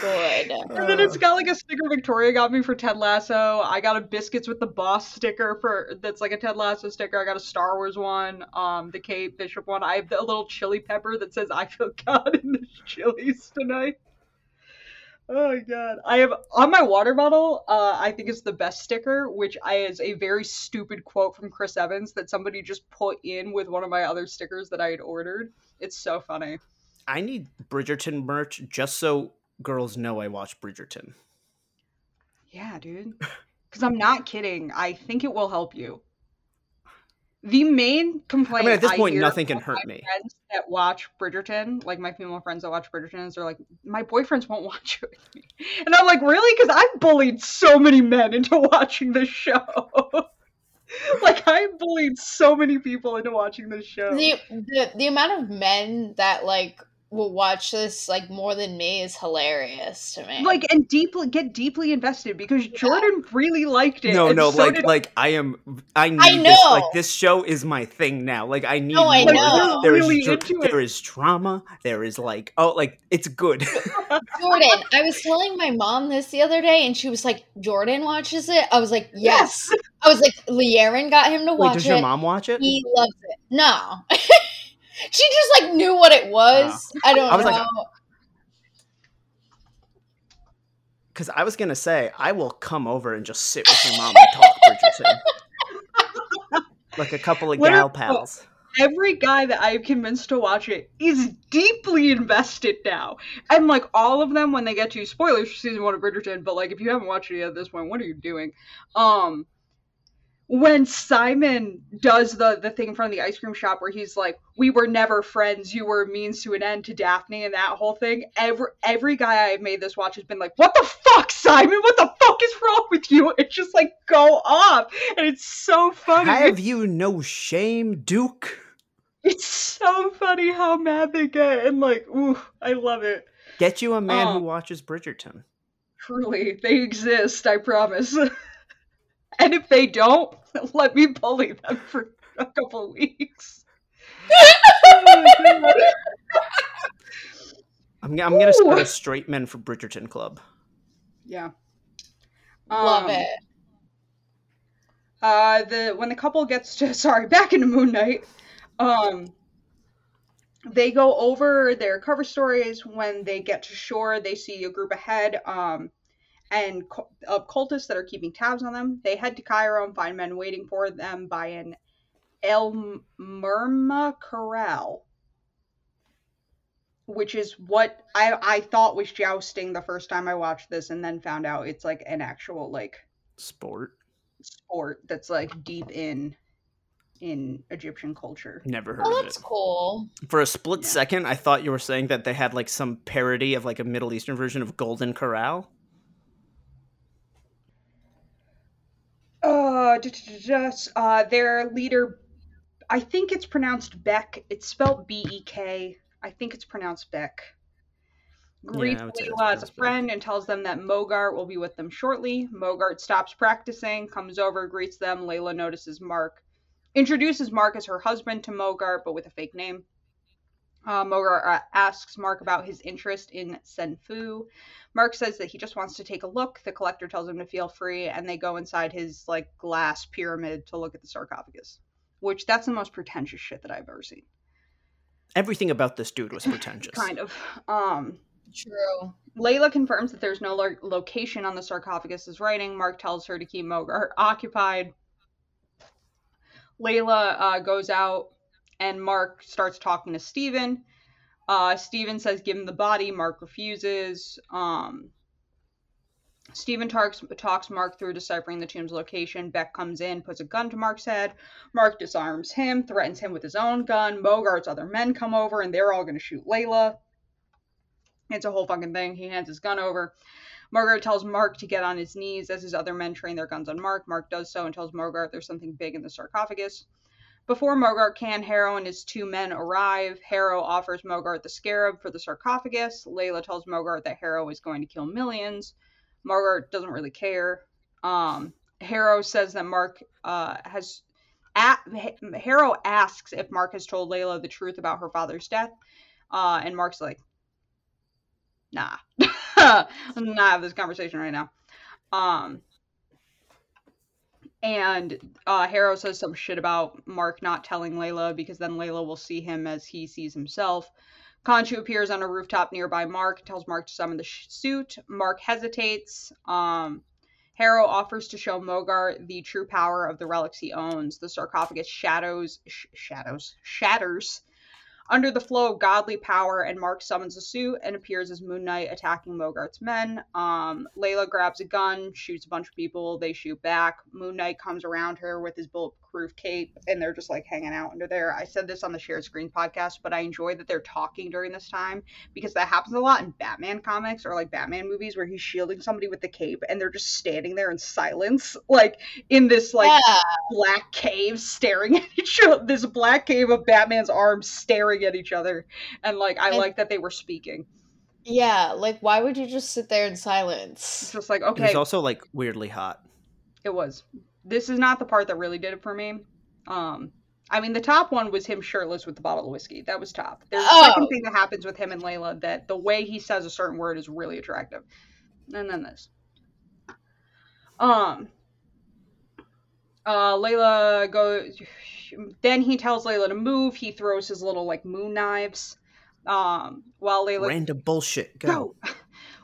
Good. And then it's got like a sticker Victoria got me for Ted Lasso. I got a biscuits with the boss sticker for that's like a Ted Lasso sticker. I got a Star Wars one, um, the Kate Bishop one. I have the, a little chili pepper that says "I feel God in the chilies tonight." Oh my god! I have on my water bottle. Uh, I think it's the best sticker, which I, is a very stupid quote from Chris Evans that somebody just put in with one of my other stickers that I had ordered. It's so funny. I need Bridgerton merch just so girls know I watch Bridgerton. Yeah, dude. Because I'm not kidding. I think it will help you. The main complaint. I complaint mean, at this I point, nothing can from hurt my me. Friends that watch Bridgerton, like my female friends that watch Bridgerton, they're like, my boyfriends won't watch it with me, and I'm like, really? Because I've bullied so many men into watching this show. like I bullied so many people into watching this show. The, the the amount of men that like will watch this like more than me is hilarious to me. like and deeply get deeply invested because Jordan really liked it. No, no, so like, did like I am. I need I this. Like this show is my thing now. Like I need. No, I more. know. There is Really dr- into it. there is drama. There is like oh, like it's good. Jordan, I was telling my mom this the other day, and she was like, "Jordan watches it." I was like, "Yes." I was like, "Learen got him to Wait, watch does it. Does your mom watch it? He loves it." No, she just like knew what it was. I don't I was know. like- Because I was gonna say I will come over and just sit with your mom and talk Bridgerton, like a couple of What gal pals. every guy that I've convinced to watch it is deeply invested now. And like all of them when they get to spoilers for season one of Bridgerton, but like if you haven't watched it yet at this point, what are you doing? Um when Simon does the the thing in front of the ice cream shop where he's like, "We were never friends. You were a means to an end to Daphne," and that whole thing. Every every guy I've made this watch has been like, "What the fuck, Simon? What the fuck is wrong with you?" It's just like go off, and it's so funny. Have you no shame, Duke? It's so funny how mad they get, and like, ooh, I love it. Get you a man Oh. who um, watches Bridgerton. Truly, they exist, I promise. and if they don't, let me bully them for a couple weeks. Oh. I'm, I'm gonna start a straight men for Bridgerton club. yeah. Love Um, it. Uh, the when the couple gets to sorry back into Moon Knight, um, they go over their cover stories. When they get to shore, they see a group ahead, um, and cu- of cultists that are keeping tabs on them. They head to Cairo and find men waiting for them by an El Murma Corral. which is what I I thought was jousting the first time I watched this, and then found out it's like an actual like Sport. sport that's like deep in in Egyptian culture. Never heard Oh, of that's it. cool. For a split Yeah. second, I thought you were saying that they had like some parody of like a Middle Eastern version of Golden Corral. Uh, uh, their leader, I think it's pronounced Beck. It's spelled B E K. I think it's pronounced Beck. Would say Layla as a friend and tells them that Mogart will be with them shortly. Mogart stops practicing, comes over, greets them. Layla notices Mark, introduces Mark as her husband to Mogart, but with a fake name. Uh, Mogart uh, asks Mark about his interest in Senfu. Mark says that he just wants to take a look. The collector tells him to feel free, and they go inside his like glass pyramid to look at the sarcophagus. Which that's the most pretentious shit that I've ever seen. Everything about this dude was pretentious. Kind of. Um, True. Layla confirms that there's no lo- location on the sarcophagus's writing. Mark tells her to keep Mogar occupied. Layla uh, goes out, and Mark starts talking to Steven. Uh, Steven says, Give him the body. Mark refuses. Um, Steven talks, talks Mark through deciphering the tomb's location. Beck comes in, puts a gun to Mark's head. Mark disarms him, threatens him with his own gun. Mogart's other men come over, and they're all going to shoot Layla. It's a whole fucking thing. He hands his gun over. Mogart tells Mark to get on his knees as his other men train their guns on Mark. Mark does so and tells Mogart there's something big in the sarcophagus. Before Mogart can, Harrow and his two men arrive. Harrow offers Mogart the scarab for the sarcophagus. Layla tells Mogart that Harrow is going to kill millions. Mogart doesn't really care. Um, Harrow says that Mark uh, has. At, Harrow asks if Mark has told Layla the truth about her father's death. Uh, and Mark's like, nah. I'm not have this conversation right now. Um and uh Harrow says some shit about Mark not telling Layla because then Layla will see him as he sees himself. Khonshu appears on a rooftop nearby Mark, tells Mark to summon the sh- suit. Mark hesitates. Um Harrow offers to show Mogar the true power of the relics he owns. The sarcophagus shadows sh- shadows shatters under the flow of godly power, and Mark summons a suit and appears as Moon Knight attacking Mogart's men. Um, Layla grabs a gun, shoots a bunch of people, they shoot back. Moon Knight comes around her with his bulletproof cape, and they're just like hanging out under there. I said this on the Shared Screen podcast, but I enjoy that they're talking during this time because that happens a lot in Batman comics or like Batman movies where he's shielding somebody with the cape and they're just standing there in silence, like in this like yeah. black cave staring at each other. This black cave of Batman's arms staring at each other. And like I And- like that they were speaking. Yeah, like why would you just sit there in It's silence? just like, It okay, was also like weirdly hot. it was. This is not the part that really did it for me. Um I mean the top one was him shirtless with the bottle of whiskey. That was top. There's a second Oh. thing that happens with him and Layla that the way he says a certain word is really attractive. And then this. Um uh Layla goes then he tells Layla to move. He throws his little like moon knives. Um while Layla Random bullshit. Go. Go.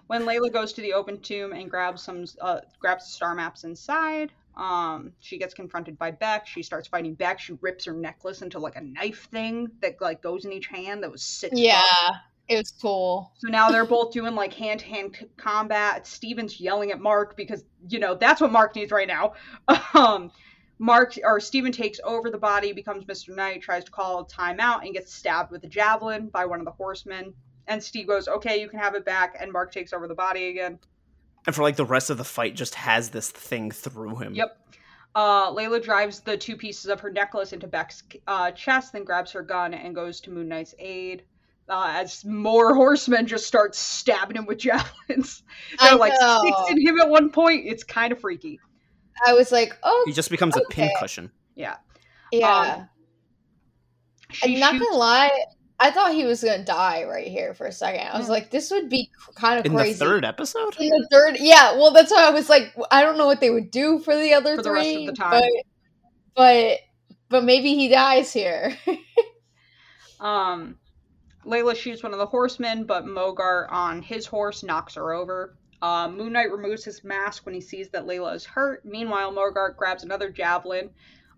When Layla goes to the open tomb and grabs some, uh, grabs the star maps inside, um, she gets confronted by Beck. She starts fighting Beck. She rips her necklace into like a knife thing that like goes in each hand. That was sick. Yeah, fuck. it was cool. So now they're both doing like hand to hand combat. Steven's yelling at Mark because you know that's what Mark needs right now. Um, Mark or Steven takes over the body, becomes Mr. Knight, tries to call a timeout, and gets stabbed with a javelin by one of the horsemen. And Steve goes, "Okay, you can have it back." And Mark takes over the body again. And for like the rest of the fight, just has this thing through him. Yep. Uh, Layla drives the two pieces of her necklace into Beck's uh, chest, then grabs her gun and goes to Moon Knight's aid. Uh, as more horsemen just start stabbing him with javelins. They're like know. fixing him at one point. It's kind of freaky. I was like, oh, He just becomes a Okay. pincushion. yeah. um, She I'm not shoots- gonna lie. I thought he was gonna die right here for a second. I was Yeah. like, this would be kind of In crazy. the third episode? In the third, yeah. Well, that's why I was like, I don't know what they would do for the other For the rest of three, the time. but but but maybe he dies here. Um, Layla shoots one of the horsemen, but Mogar on his horse knocks her over. Uh, Moon Knight removes his mask when he sees that Layla is hurt. Meanwhile, Mogart grabs another javelin.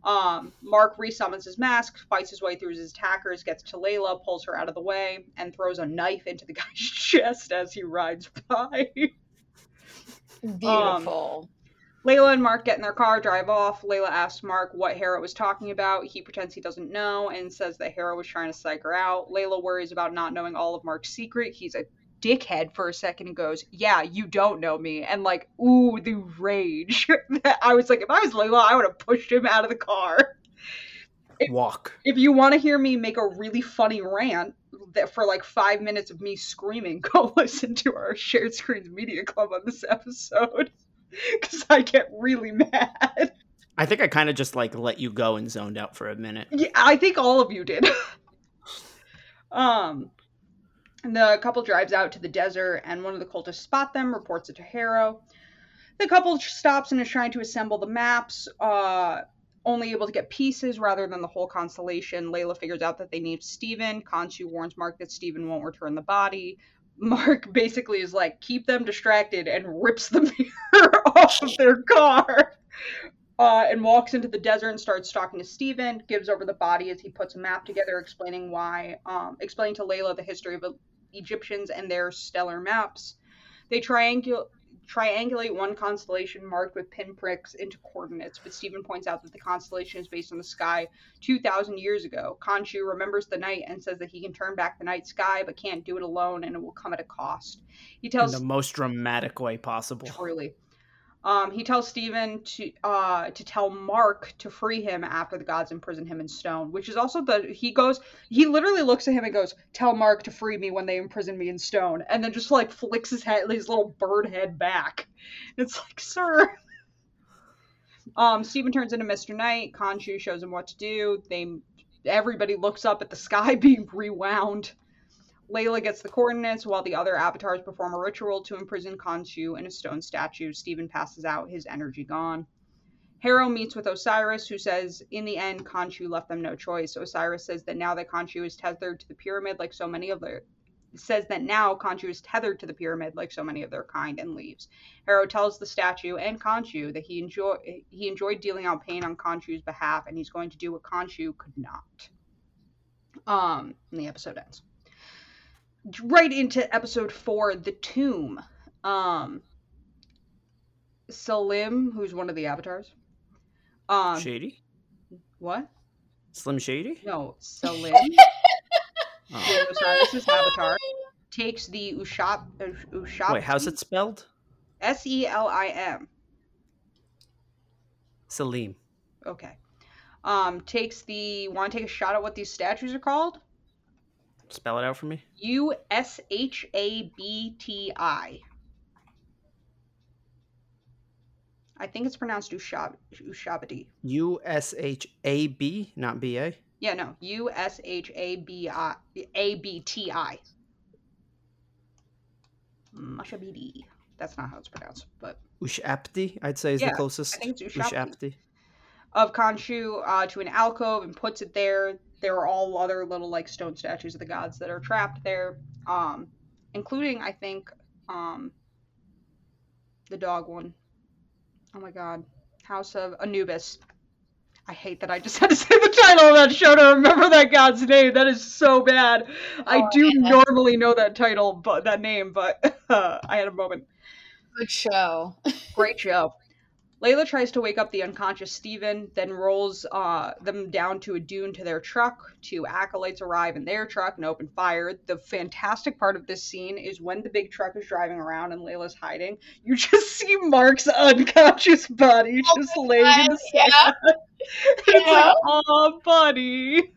Um, Mark resummons his mask, fights his way through his attackers, gets to Layla, pulls her out of the way, and throws a knife into the guy's chest as he rides by. Beautiful. Layla and Mark get in their car, drive off. Layla asks Mark what Harrow was talking about. He pretends he doesn't know and says that Harrow was trying to psych her out. Layla worries about not knowing all of Mark's secret. He's a dickhead for a second and goes, Yeah, you don't know me. And like, ooh, the rage. I was like, if I was Layla, I would have pushed him out of the car. If- Walk. If you want to hear me make a really funny rant that for like five minutes of me screaming, go listen to our Shared Screens Media Club on this episode. Because I get really mad. I think I kind of just like let you go and zoned out for a minute. Yeah, I think all of you did. um, the couple drives out to the desert, and one of the cultists spot them, reports it to Harrow. The couple stops and is trying to assemble the maps, uh, only able to get pieces rather than the whole constellation. Layla figures out that they need Steven. Khonshu warns Mark that Steven won't return the body. Mark basically is like, keep them distracted and rips the mirror off of their car. Uh, and walks into the desert and starts talking to Steven, gives over the body as he puts a map together explaining why, um, explaining to Layla the history of Egyptians and their stellar maps. They triangul- triangulate one constellation marked with pinpricks into coordinates, but Steven points out that the constellation is based on the sky 2,000 years ago. Khonshu remembers the night and says that he can turn back the night sky, but can't do it alone, and it will come at a cost. He tells. In the most dramatic way possible. truly. Um, he tells Steven to uh, to tell Mark to free him after the gods imprison him in stone, which is also the he goes he literally looks at him and goes, "Tell Mark to free me when they imprison me in stone," and then just like flicks his head his little bird head back. It's like, sir. Um, Steven turns into Mr. Knight. Khonshu shows him what to do. They everybody looks up at the sky being rewound. Layla gets the coordinates while the other avatars perform a ritual to imprison Khonshu in a stone statue. Steven passes out, his energy gone. Harrow meets with Osiris, who says, in the end, Khonshu left them no choice. Osiris says that now that Khonshu is tethered to the pyramid like so many of their says that now Khonshu is tethered to the pyramid like so many of their kind and leaves. Harrow tells the statue and Khonshu that he enjoy he enjoyed dealing out pain on Khonshu's behalf and he's going to do what Khonshu could not. Um, and the episode ends right into episode four, the tomb. Um, Selim, who's one of the avatars. Um, Shady? what? Slim Shady? No, Selim, Oh. Osiris's avatar, takes the Ushap Ushap. Wait, how's it spelled? S E L I M. Selim. Okay. Um, takes the. Want to take a shot at what these statues are called? Spell it out for me. U S H A B T I. I think it's pronounced Ushab. U S H A B, not B A. Yeah, no. U S H A B I A B T I. Mushabidi. That's not how it's pronounced, but Ushapti, I'd say is Yeah, the closest. I think it's Ushapti. Ushapti. of Khonshu uh, to an alcove and puts it there. There are all other little like stone statues of the gods that are trapped there, um, including I think um, the dog one. Oh my god, House of Anubis. I hate that I just had to say the title of that show to remember that god's name. That is so bad. I Oh, do yeah. normally know that title, but that name, but uh, I had a moment. Good show. Great show. Layla tries to wake up the unconscious Steven, then rolls uh, them down to a dune to their truck. Two acolytes arrive in their truck and open fire. The fantastic part of this scene is when the big truck is driving around and Layla's hiding, you just see Mark's unconscious body just laying in the Yeah. sand. It's Yeah. like, oh, buddy.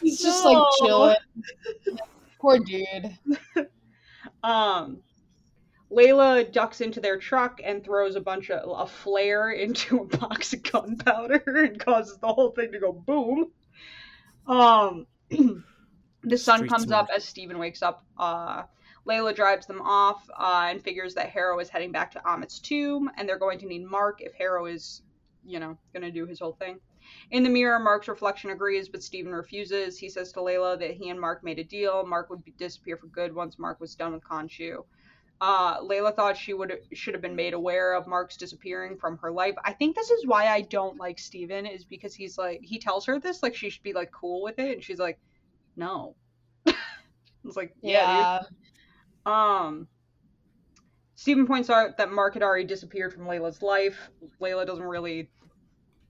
He's just No. like chilling. Poor dude. Um, Layla ducks into their truck and throws a bunch of a flare into a box of gunpowder and causes the whole thing to go boom. Um, the sun Street comes smart. up as Steven wakes up. Uh, Layla drives them off uh, and figures that Harrow is heading back to Ammit's tomb, and they're going to need Mark if Harrow is, you know, going to do his whole thing. In the mirror, Mark's reflection agrees, but Steven refuses. He says to Layla that he and Mark made a deal. Mark would be, disappear for good once Mark was done with Khonshu. Uh, Layla thought she would should have been made aware of Mark's disappearing from her life. I think this is why I don't like Steven, is because he's like he tells her this like she should be like cool with it, and she's like, no. it's like yeah. Yeah. Um. Steven points out that Mark had already disappeared from Layla's life. Layla doesn't really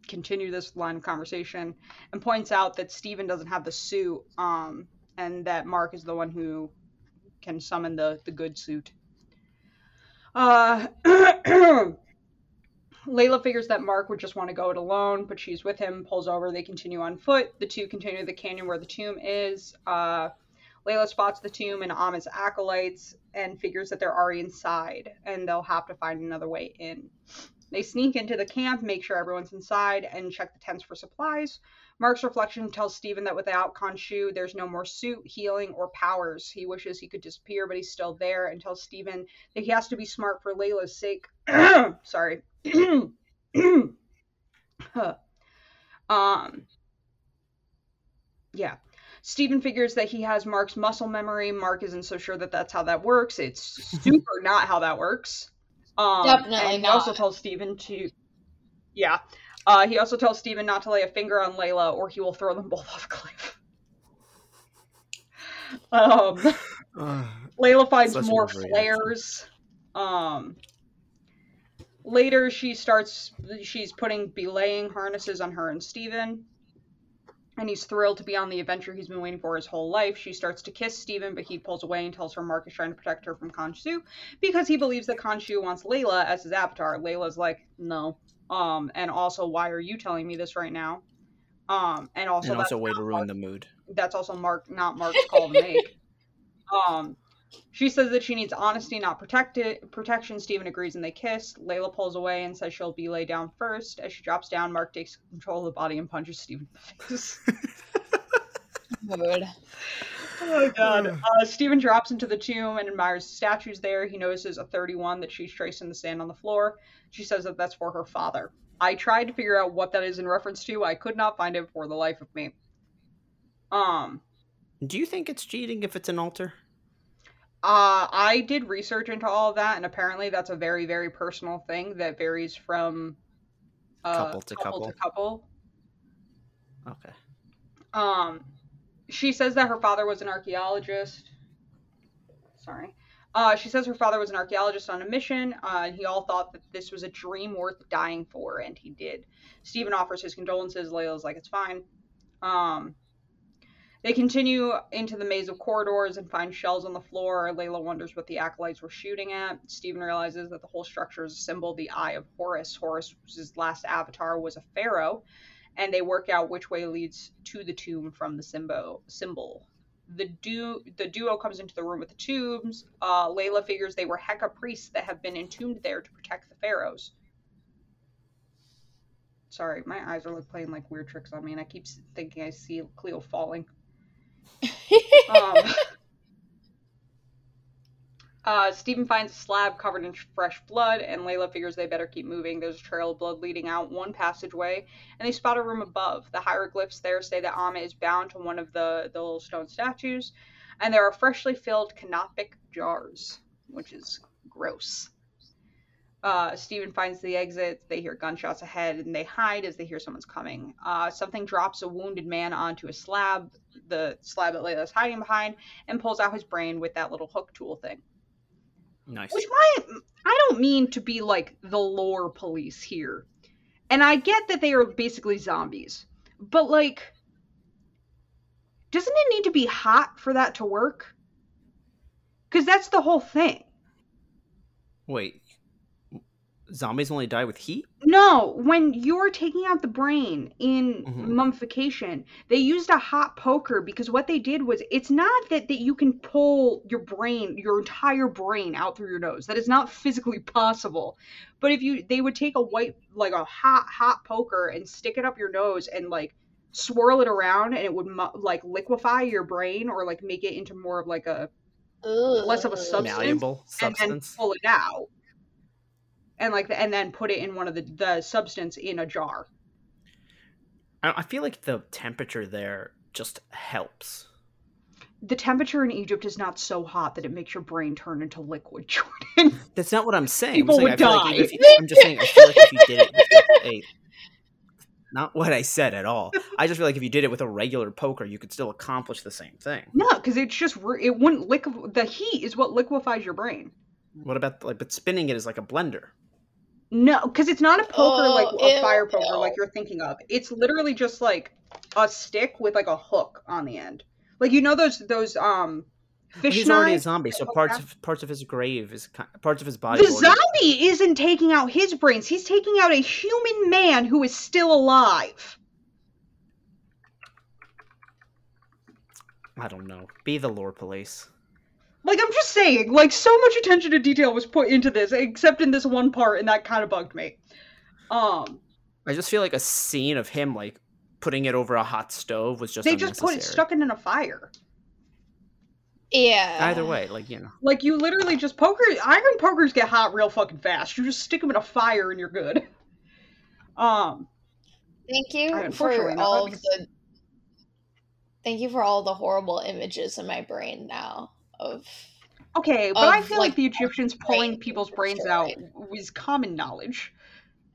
continue this line of conversation and points out that Steven doesn't have the suit, um, and that Mark is the one who can summon the, the good suit. Uh, Layla figures that Mark would just want to go it alone, but she's with him, pulls over, they continue on foot. The two continue the canyon where the tomb is. Uh, Layla spots the tomb and Ammit's acolytes and figures that they're already inside and they'll have to find another way in. They sneak into the camp, make sure everyone's inside, and check the tents for supplies. Mark's reflection tells Steven that without Khonshu, there's no more suit, healing, or powers. He wishes he could disappear, but he's still there, and tells Steven that he has to be smart for Layla's sake. Sorry. um. Yeah. Steven figures that he has Mark's muscle memory. Mark isn't so sure that that's how that works. It's super not how that works. Um, Definitely and he not. also tells Steven to, yeah. Uh, he also tells Steven not to lay a finger on Layla or he will throw them both off a cliff. Um, Ugh. Layla finds more flares. Um, later, she starts. She's putting belaying harnesses on her and Steven. And he's thrilled to be on the adventure he's been waiting for his whole life. She starts to kiss Steven, but he pulls away and tells her Mark is trying to protect her from Khonshu because he believes that Khonshu wants Layla as his avatar. Layla's like, no. Um, and also, why are you telling me this right now? Um, and also, and also that's a way to ruin the mood. that's also Mark, not Mark's call to make. Um, she says that she needs honesty, not protected protection. Steven agrees and they kiss. Layla pulls away and says she'll be laid down first. As she drops down, Mark takes control of the body and punches Steven in the face. Mood. Oh god. Uh, Steven drops into the tomb and admires the statues there. He notices a 31 that she's tracing the sand on the floor. She says that that's for her father. I tried to figure out what that is in reference to. I could not find it for the life of me. Um, Do you think it's cheating if it's an altar? Uh, I did research into all of that, and apparently that's a very, very personal thing that varies from uh, Couple to couple. to couple. Okay. Um, she says that her father was an archaeologist. Sorry. Uh, she says her father was an archaeologist on a mission, uh, and he all thought that this was a dream worth dying for, and he did. Steven offers his condolences. Layla's like, it's fine. Um, they continue into the maze of corridors and find shells on the floor. Layla wonders what the acolytes were shooting at. Steven realizes that the whole structure is a symbol, the Eye of Horus. Horus, Horus's last avatar was a pharaoh, and they work out which way leads to the tomb from the symbol. symbol. The, du- the duo comes into the room with the tombs. Uh, Layla figures they were Heka priests that have been entombed there to protect the pharaohs. Sorry, my eyes are like playing like weird tricks on me, and I keep thinking I see Cleo falling. Um, uh, Steven finds a slab covered in fresh blood, and Layla figures they better keep moving. There's a trail of blood leading out one passageway, and they spot a room above. The hieroglyphs there say that Ammit is bound to one of the, the little stone statues, and there are freshly filled canopic jars, which is gross. Uh, Steven finds the exit. They hear gunshots ahead, and they hide as they hear someone's coming. Uh, something drops a wounded man onto a slab, the slab that Layla's hiding behind, and pulls out his brain with that little hook tool thing. Nice. Which might I don't mean to be like the lore police here. And I get that they are basically zombies. But like doesn't it need to be hot for that to work? Cuz that's the whole thing. Wait. Zombies only die with heat? No, when you're taking out the brain in Mhm. mummification, they used a hot poker because what they did was it's not that, that you can pull your brain, your entire brain out through your nose. That is not physically possible. But if you they would take a white like a hot hot poker and stick it up your nose and like swirl it around and it would mu- like liquefy your brain or like make it into more of like a Less of a Ugh. substance, Malleable and then pull it out. And like and then put it in one of the the substance in a jar. I, I feel like the temperature there just helps. the temperature in Egypt is not so hot that it makes your brain turn into liquid, Jordan. That's not what I'm saying. People I'm, would die. Like I'm just saying I feel like if you did it with a not what I said at all. I just feel like if you did it with a regular poker, you could still accomplish the same thing. no, because it's just it wouldn't liquef- the heat is what liquefies your brain. What about like but spinning it is like a blender? No, because it's not a poker Oh, like a ew, fire poker ew. like you're thinking of. It's literally just like a stick with like a hook on the end. Like you know those those um fish He's already a zombie, so Oh, parts yeah. of parts of his grave is parts of his body. The already- zombie isn't taking out his brains. He's taking out a human man who is still alive. I don't know. Be the lore police. Like I'm just saying, like so much attention to detail was put into this, except in this one part, and that kind of bugged me. Um, I just feel like a scene of him like putting it over a hot stove was just they just put it stuck it in a fire. Yeah. Either way, like you know. Like you literally just poker iron pokers get hot real fucking fast. You just stick them in a fire and you're good. Um, Thank you for all of the. Thank you for all the horrible images in my brain now of. okay, but I feel like, like, the Egyptians pulling people's brains out was common knowledge.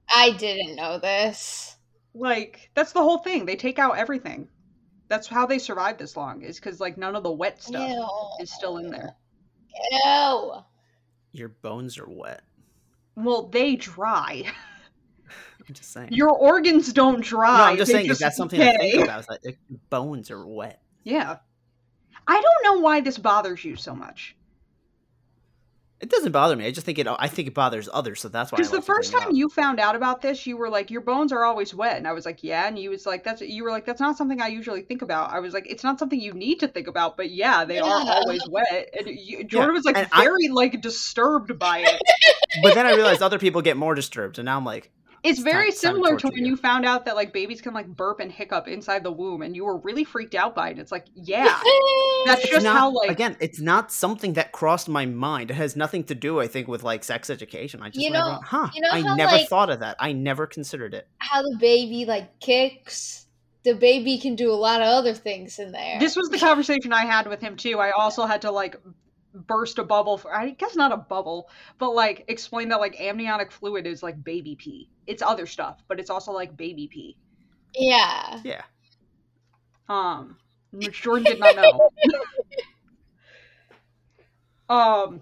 I didn't know this. Like that's the whole thing. They take out everything. That's how they survive this long. Is because like none of the wet stuff Ew. is still in there. Ew. Your bones are wet. Well, they dry. I'm just saying. Your organs don't dry. no, I'm just they saying. Is that something decay. to think about? Is that like, bones are wet. Yeah. I don't know why this bothers you so much. It doesn't bother me. I just think it. I think it bothers others, so that's why. I Because the first time up. you found out about this, you were like, "Your bones are always wet," and I was like, "Yeah," and you was like, "That's," you were like, "That's not something I usually think about." I was like, "It's not something you need to think about, but yeah, they are always wet." And you, Jordan was like and I- very like disturbed by it. but then I realized other people get more disturbed, and now I'm like, It's It's very time- it's time to similar to when you. you found out that like babies can like burp and hiccup inside the womb, and you were really freaked out by it. It's like, yeah, that's just not, how like again, it's not something that crossed my mind. It has nothing to do, I think, with like sex education. I just You never, know- huh? you know I how, never like- thought of that. I never considered it. how the baby like kicks. The baby can do a lot of other things in there. This was the conversation I had with him too. I also had to like burst a bubble for I guess not a bubble, but like explain that like amniotic fluid is like baby pee. It's other stuff, but it's also like baby pee. yeah. Yeah. Um which Jordan did not know. um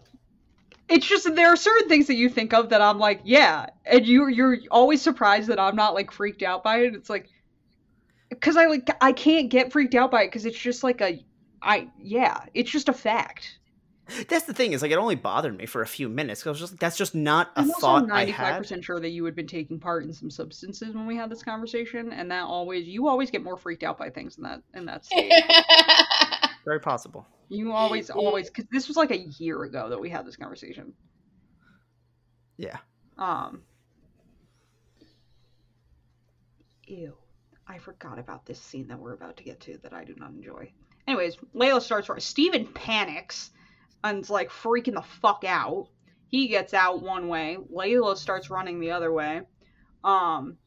it's just there are certain things that you think of that I'm like, yeah, and you you're always surprised that I'm not like freaked out by it. It's like cuz I like I can't get freaked out by it cuz it's just like a I yeah, it's just a fact. That's the thing is like it only bothered me for a few minutes. 'cause I was just that's just not a I'm also thought I 95% had. sure that you had been taking part in some substances when we had this conversation, and that always you always get more freaked out by things in that in that state. Very possible. you always always because this was like a year ago that we had this conversation. Yeah. Um. Ew. I forgot about this scene that we're about to get to that I do not enjoy. Anyways, Layla starts running. Steven panics and's like freaking the fuck out. He gets out one way. Layla starts running the other way. Um,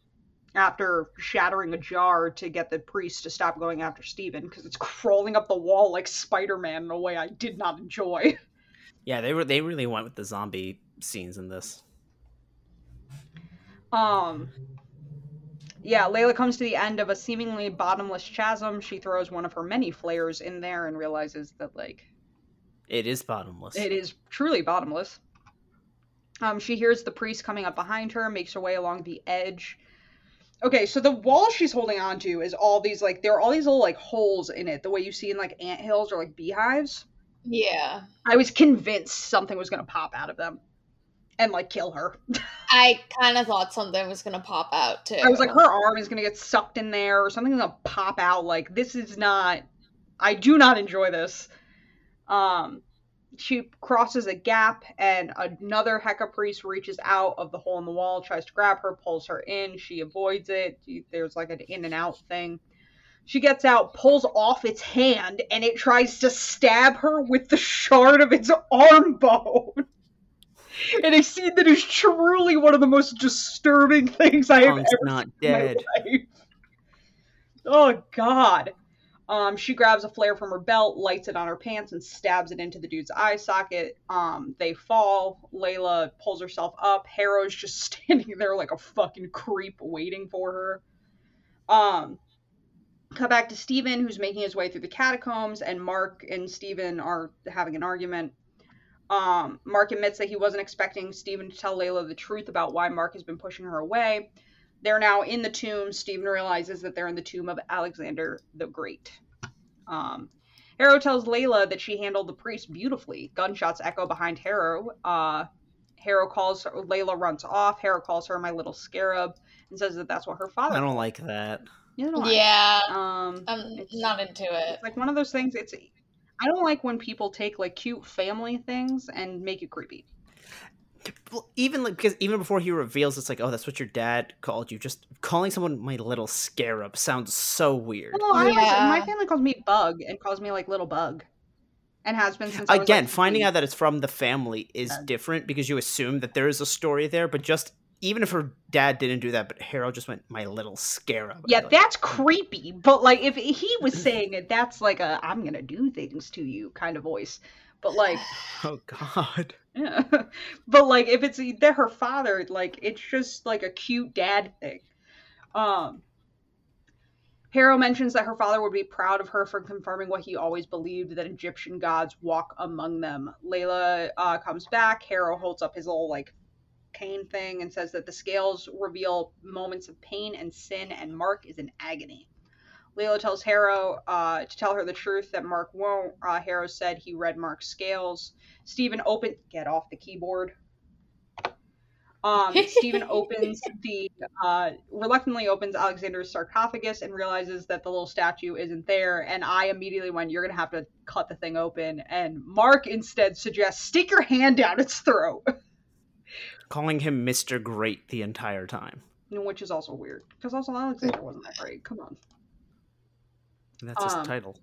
after shattering a jar to get the priest to stop going after Steven because it's crawling up the wall like Spider Man in a way I did not enjoy. Yeah, they were they really went with the zombie scenes in this. Um, yeah, Layla comes to the end of a seemingly bottomless chasm. She throws one of her many flares in there and realizes that, like, It is bottomless. it is truly bottomless. Um, she hears the priest coming up behind her, makes her way along the edge. Okay, so the wall she's holding onto is all these like there are all these little like holes in it, the way you see in like ant hills or like beehives. yeah. I was convinced something was gonna pop out of them and like kill her. I kind of thought something was gonna pop out too. I was like, her arm is gonna get sucked in there, or something's gonna pop out. Like, this is not. I do not enjoy this. Um, she crosses a gap, and another Heka priest reaches out of the hole in the wall, tries to grab her, pulls her in. She avoids it. There's like an in and out thing. She gets out, pulls off its hand, and it tries to stab her with the shard of its arm bone. And a scene that is truly one of the most disturbing things I have Punk's ever not in my dead. Oh God. Um, she grabs a flare from her belt, lights it on her pants, and stabs it into the dude's eye socket. Um, they fall. Layla pulls herself up. Harrow's just standing there like a fucking creep waiting for her. Um, cut back to Steven, who's making his way through the catacombs, and Mark and Steven are having an argument. Um, Mark admits that he wasn't expecting Steven to tell Layla the truth about why Mark has been pushing her away. They're now in the tomb. Steven realizes that they're in the tomb of Alexander the Great. Um, Harrow tells Layla that she handled the priest beautifully. Gunshots echo behind Harrow. Uh, Harrow calls her, Layla runs off. Harrow calls her my little scarab and says that that's what her father. I don't like that. Neither do I. Yeah, Um, I'm it's- not into it. it's like one of those things. It's I don't like when people take like cute family things and make it creepy. Well, even like because even before he reveals, it's like, oh, that's what your dad called you. Just calling someone my little scarab sounds so weird. Well, I always, Yeah. my family calls me Bug and calls me like little Bug, and has been since I was, Again, like, finding out that it's from the family is Uh, different because you assume that there is a story there, but just even if her dad didn't do that, but Harold just went my little scarab. Yeah, Like, that's creepy. But like, if he was saying it, that's like a "I'm gonna do things to you" kind of voice. But like, oh god. yeah. but like, if it's they're her father, like it's just like a cute dad thing. Um, Harrow mentions that her father would be proud of her for confirming what he always believed that Egyptian gods walk among them. Layla uh, comes back. Harrow holds up his little like cane thing and says that the scales reveal moments of pain and sin, and Mark is in agony. Layla tells Harrow uh, to tell her the truth that Mark won't. Uh, Harrow said he read Mark's scales. Steven open get off the keyboard. Um, Steven opens the uh, reluctantly opens Alexander's sarcophagus and realizes that the little statue isn't there. And I immediately went, "You're gonna have to cut the thing open." And Mark instead suggests, "Stick your hand down its throat," Calling him Mr. Great the entire time. which is also weird because also Alexander wasn't that great. Come on. That's his Um, title.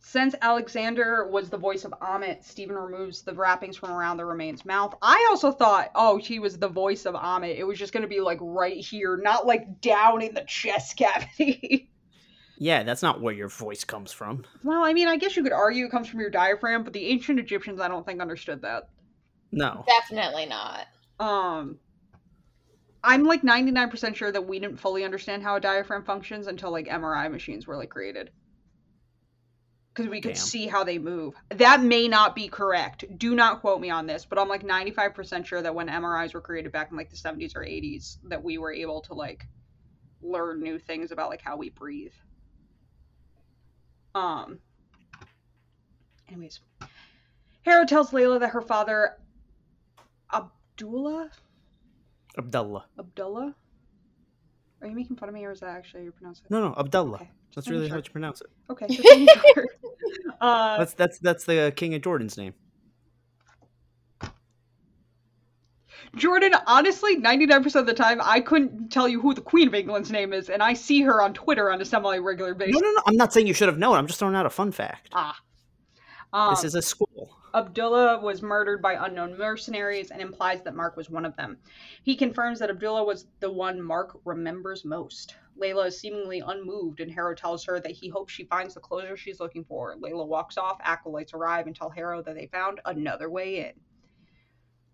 Since Alexander was the voice of Ammit, Steven removes the wrappings from around the remain's mouth. I also thought, oh, he was the voice of Ammit. It was just going to be like right here, not like down in the chest cavity. Yeah, that's not where your voice comes from. well, I mean, I guess you could argue it comes from your diaphragm, but the ancient Egyptians, I don't think, understood that. No. Definitely not. Um, I'm like 99% sure that we didn't fully understand how a diaphragm functions until like MRI machines were like created. Because we could Damn. see how they move. That may not be correct. Do not quote me on this, but I'm like 95% sure that when MRIs were created back in like the 70s or 80s, that we were able to like learn new things about like how we breathe. Um. Anyways, Harrow tells Layla that her father, Abdullah, Abdullah. Abdullah? Are you making fun of me or is that actually how you pronounce it? No, no, Abdullah. Okay, That's really sure. how you pronounce it. Okay, sure. uh, That's that's that's the King of Jordan's name. Jordan, honestly, 99% of the time, I couldn't tell you who the Queen of England's name is, and I see her on Twitter on a semi regular basis. No, no, no. I'm not saying you should have known. I'm just throwing out a fun fact. Ah. Um, this is a school. Abdullah was murdered by unknown mercenaries and implies that Mark was one of them. He confirms that Abdullah was the one Mark remembers most. Layla is seemingly unmoved, and Harrow tells her that he hopes she finds the closure she's looking for. Layla walks off, acolytes arrive and tell Harrow that they found another way in.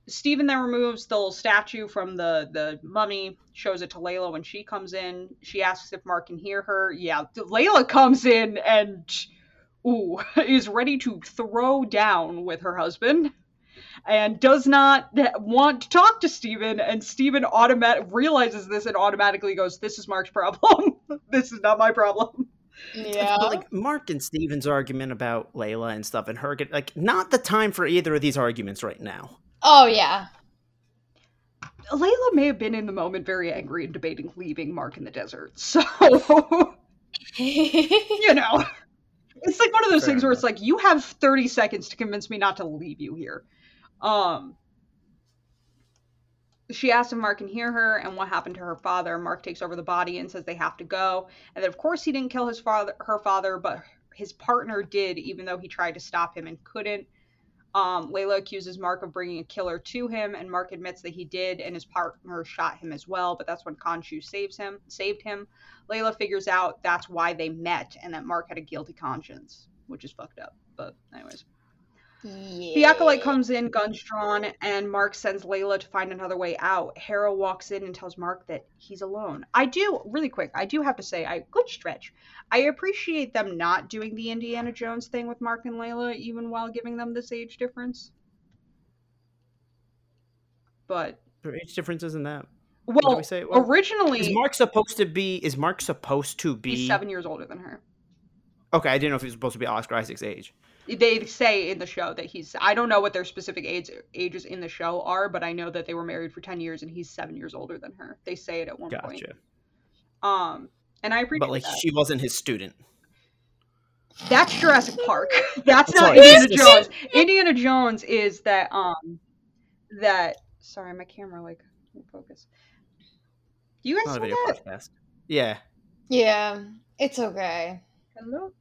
Stephen then removes the little statue from the, the mummy, shows it to Layla when she comes in. She asks if Mark can hear her. Yeah, Layla comes in and ooh, is ready to throw down with her husband and does not want to talk to Steven and Steven automat realizes this and automatically goes, This is Mark's problem. this is not my problem. Yeah. But like Mark and Steven's argument about Layla and stuff and her get like not the time for either of these arguments right now. oh yeah. Layla may have been in the moment very angry and debating leaving Mark in the desert. So you know. It's like one of those Fair things where it's like you have 30 seconds to convince me not to leave you here. Um she asks if Mark can hear her and what happened to her father. Mark takes over the body and says they have to go. And then of course he didn't kill his father her father, but his partner did, even though he tried to stop him and couldn't. Um, Layla accuses Mark of bringing a killer to him, and Mark admits that he did, and his partner shot him as well. But that's when Khonshu saves him, saved him. Layla figures out that's why they met, and that Mark had a guilty conscience, which is fucked up. But anyways, Yeah. the acolyte comes in, guns drawn, and Mark sends Layla to find another way out. Harrow walks in and tells Mark that he's alone. I do, really quick, I do have to say, I good stretch. I appreciate them not doing the Indiana Jones thing with Mark and Layla, even while giving them this age difference. But Their age differences in that. What did well, we say? Well, originally is Mark supposed to be? Is Mark supposed to be? he's seven years older than her. Okay, I didn't know if he was supposed to be Oscar Isaac's age. They say in the show that he's. I don't know what their specific age, ages in the show are, but I know that they were married for ten years and he's seven years older than her. They say it at one point. Gotcha. Um, and I appreciate But like, that. she wasn't his student. That's Jurassic Park. That's I'm not sorry, Indiana Jones. Indiana Jones is that um that sorry, my camera like focus. You guys Not a saw video that? podcast. Yeah. Yeah, it's okay. Hello?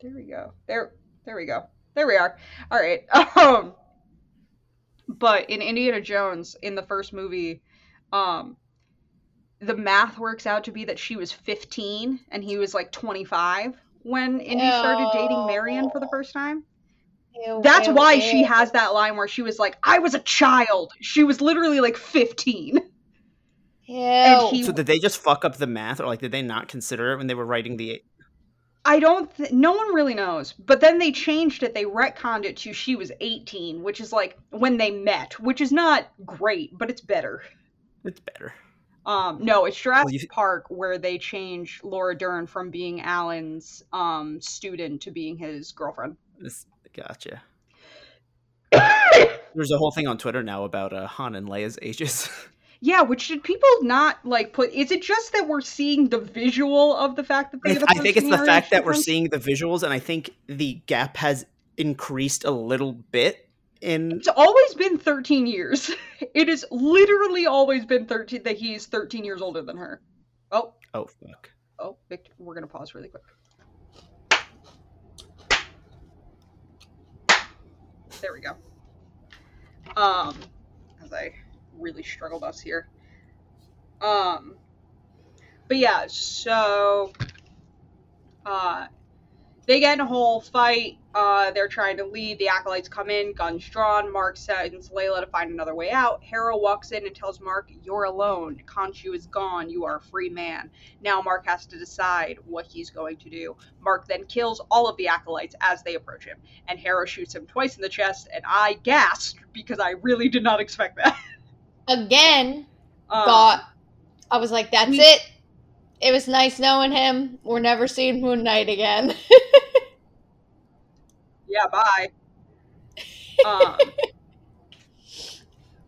There we go. There there we go. There we are. All right. Um but in Indiana Jones in the first movie um the math works out to be that she was 15 and he was like 25 when Indy started dating Marion for the first time. Ew, That's ew, why she has that line where she was like, I was a child. She was literally like 15. Ew. And he- So did they just fuck up the math, or like did they not consider it when they were writing the? I don't, th- no one really knows. But then they changed it. They retconned it to she was 18, which is like when they met, which is not great, but it's better. It's better. Um, no, it's Jurassic Well, you- Park where they change Laura Dern from being Alan's um, student to being his girlfriend. This, gotcha. There's a whole thing on Twitter now about uh, Han and Leia's ages. Yeah, which did people not like put? Is it just that we're seeing the visual of the fact that they? I, have I think it's the fact that we're seeing the visuals, and I think the gap has increased a little bit. In It's always been 13 years. It has literally always been 13 that he's 13 years older than her. Oh, oh fuck, oh, Victor, we're gonna pause really quick. There we go. Um, as I really struggled us here. Um, but yeah, so uh, they get in a whole fight. Uh, they're trying to leave. The acolytes come in, guns drawn. Mark sends Layla to find another way out. Harrow walks in and tells Mark, "You're alone. Khonshu is gone. You are a free man." Now Mark has to decide what he's going to do. Mark then kills all of the acolytes as they approach him, and Harrow shoots him twice in the chest. And I gasped because I really did not expect that. Again, Um, thought I was like, that's we- it. It was nice knowing him. We're never seeing Moon Knight again. yeah, bye. Um,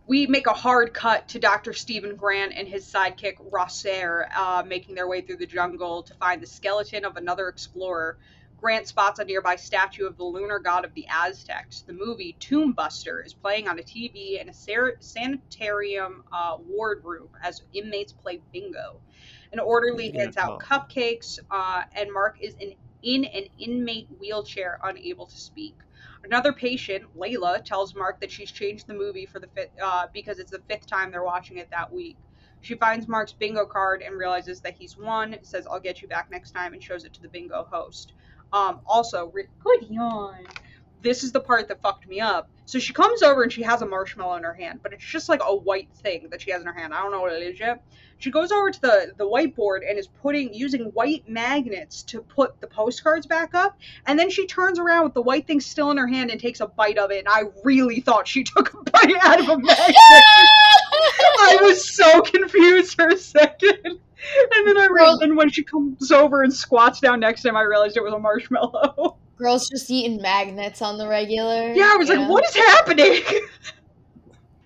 we make a hard cut to Dr. Steven Grant and his sidekick Rosser uh, making their way through the jungle to find the skeleton of another explorer. Grant spots a nearby statue of the lunar god of the Aztecs. The movie Tomb Buster is playing on a TV in a ser- sanitarium uh, ward room as inmates play bingo. An orderly Yeah, hands out oh. cupcakes, uh, and Mark is in, in an inmate wheelchair, unable to speak. Another patient, Layla, tells Mark that she's changed the movie for the fifth, uh, because it's the fifth time they're watching it that week. She finds Mark's bingo card and realizes that he's won. Says, "I'll get you back next time," and shows it to the bingo host. Um, also, good yawn. This is the part that fucked me up. So she comes over and she has a marshmallow in her hand, but it's just like a white thing that she has in her hand. I don't know what it is yet. She goes over to the the whiteboard and is putting using white magnets to put the postcards back up, and then she turns around with the white thing still in her hand and takes a bite of it. And I really thought she took a bite out of a magnet. I was so confused for a second. And then I Well- realized, and when she comes over and squats down next to him, I realized it was a marshmallow. Girls just eating magnets on the regular. Yeah, I was like, know? what is happening?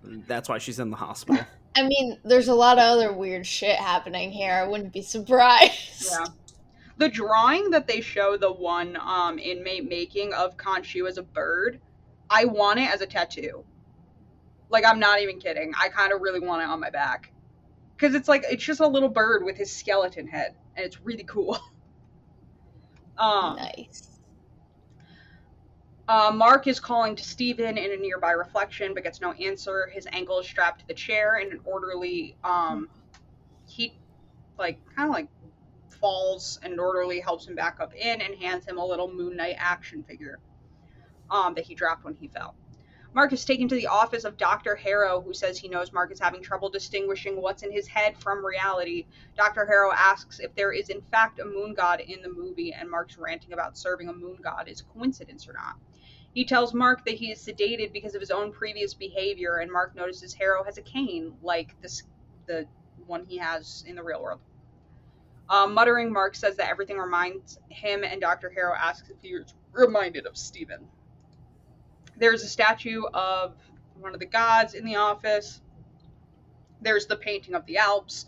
that's why she's in the hospital. I mean, there's a lot of other weird shit happening here. I wouldn't be surprised. Yeah. The drawing that they show the one um, inmate making of Khonshu as a bird, I want it as a tattoo. Like, I'm not even kidding. I kind of really want it on my back. Because it's like, it's just a little bird with his skeleton head, and it's really cool. um, Nice. Uh, Mark is calling to Steven in a nearby reflection, but gets no answer. His ankle is strapped to the chair, and an orderly, um, he, like, kind of like falls, and an orderly helps him back up in and hands him a little Moon Knight action figure, um, that he dropped when he fell. Mark is taken to the office of Dr. Harrow, who says he knows Mark is having trouble distinguishing what's in his head from reality. Dr. Harrow asks if there is, in fact, a moon god in the movie, and Mark's ranting about serving a moon god is coincidence or not. He tells Mark that he is sedated because of his own previous behavior, and Mark notices Harrow has a cane, like this, the one he has in the real world. Um, muttering, Mark says that everything reminds him, and Dr. Harrow asks if he is reminded of Steven. There's a statue of one of the gods in the office. There's the painting of the Alps.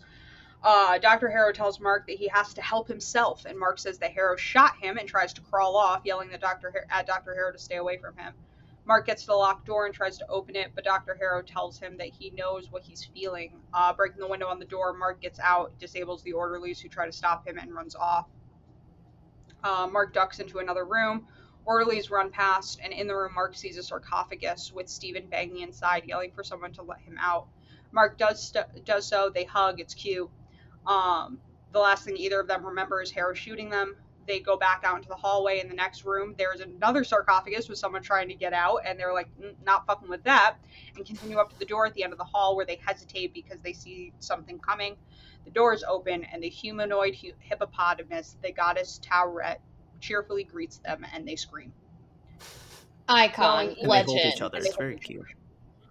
Uh, Dr. Harrow tells Mark that he has to help himself, and Mark says that Harrow shot him and tries to crawl off, yelling at Dr. Har- at Dr. Harrow to stay away from him. Mark gets to the locked door and tries to open it, but Dr. Harrow tells him that he knows what he's feeling. Uh, breaking the window on the door, Mark gets out, disables the orderlies who try to stop him, and runs off. Uh, Mark ducks into another room. Orderlies run past, and in the room, Mark sees a sarcophagus with Steven banging inside, yelling for someone to let him out. Mark does st- does so. They hug. It's cute. Um, the last thing either of them remember is Harrow shooting them. They go back out into the hallway in the next room. There's another sarcophagus with someone trying to get out, and they're like, "Mm, not fucking with that, and continue up to the door at the end of the hall where they hesitate because they see something coming. The door is open, and the humanoid hu- hippopotamus, the goddess Taweret, cheerfully greets them, and they scream. Icon, And And they hold each other. It's very cute.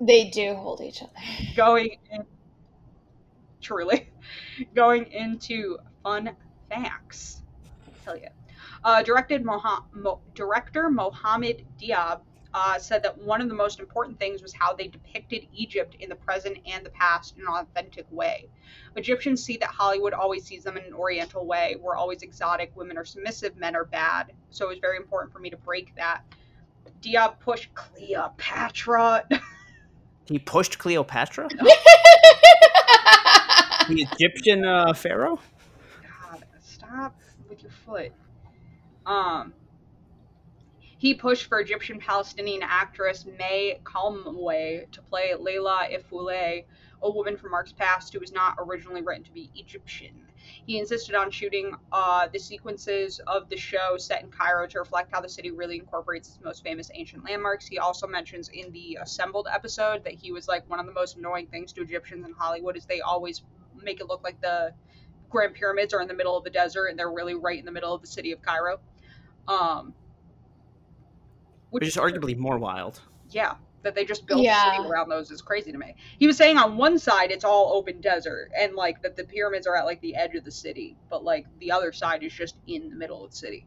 They do hold each other. Going in, truly, going into fun facts. Hell yeah. Uh, directed Moha- Mo- director Mohammed Diab uh, said that one of the most important things was how they depicted Egypt in the present and the past in an authentic way. Egyptians see that Hollywood always sees them in an oriental way. We're always exotic, women are submissive, men are bad. So it was very important for me to break that. Diab pushed Cleopatra. He pushed Cleopatra, the Egyptian uh, pharaoh. God, stop with your foot. Um, he pushed for Egyptian Palestinian actress May Calamawy to play Layla El-Faouly, a woman from Mark's past who was not originally written to be Egyptian. He insisted on shooting uh, the sequences of the show set in Cairo to reflect how the city really incorporates its most famous ancient landmarks. He also mentions in the Assembled episode that he was like one of the most annoying things to Egyptians in Hollywood is they always make it look like the Grand Pyramids are in the middle of the desert and they're really right in the middle of the city of Cairo. Um, Which is arguably more wild. yeah, that they just built Yeah. a city around those is crazy to me. He was saying on one side it's all open desert and like that the pyramids are at like the edge of the city, but like the other side is just in the middle of the city.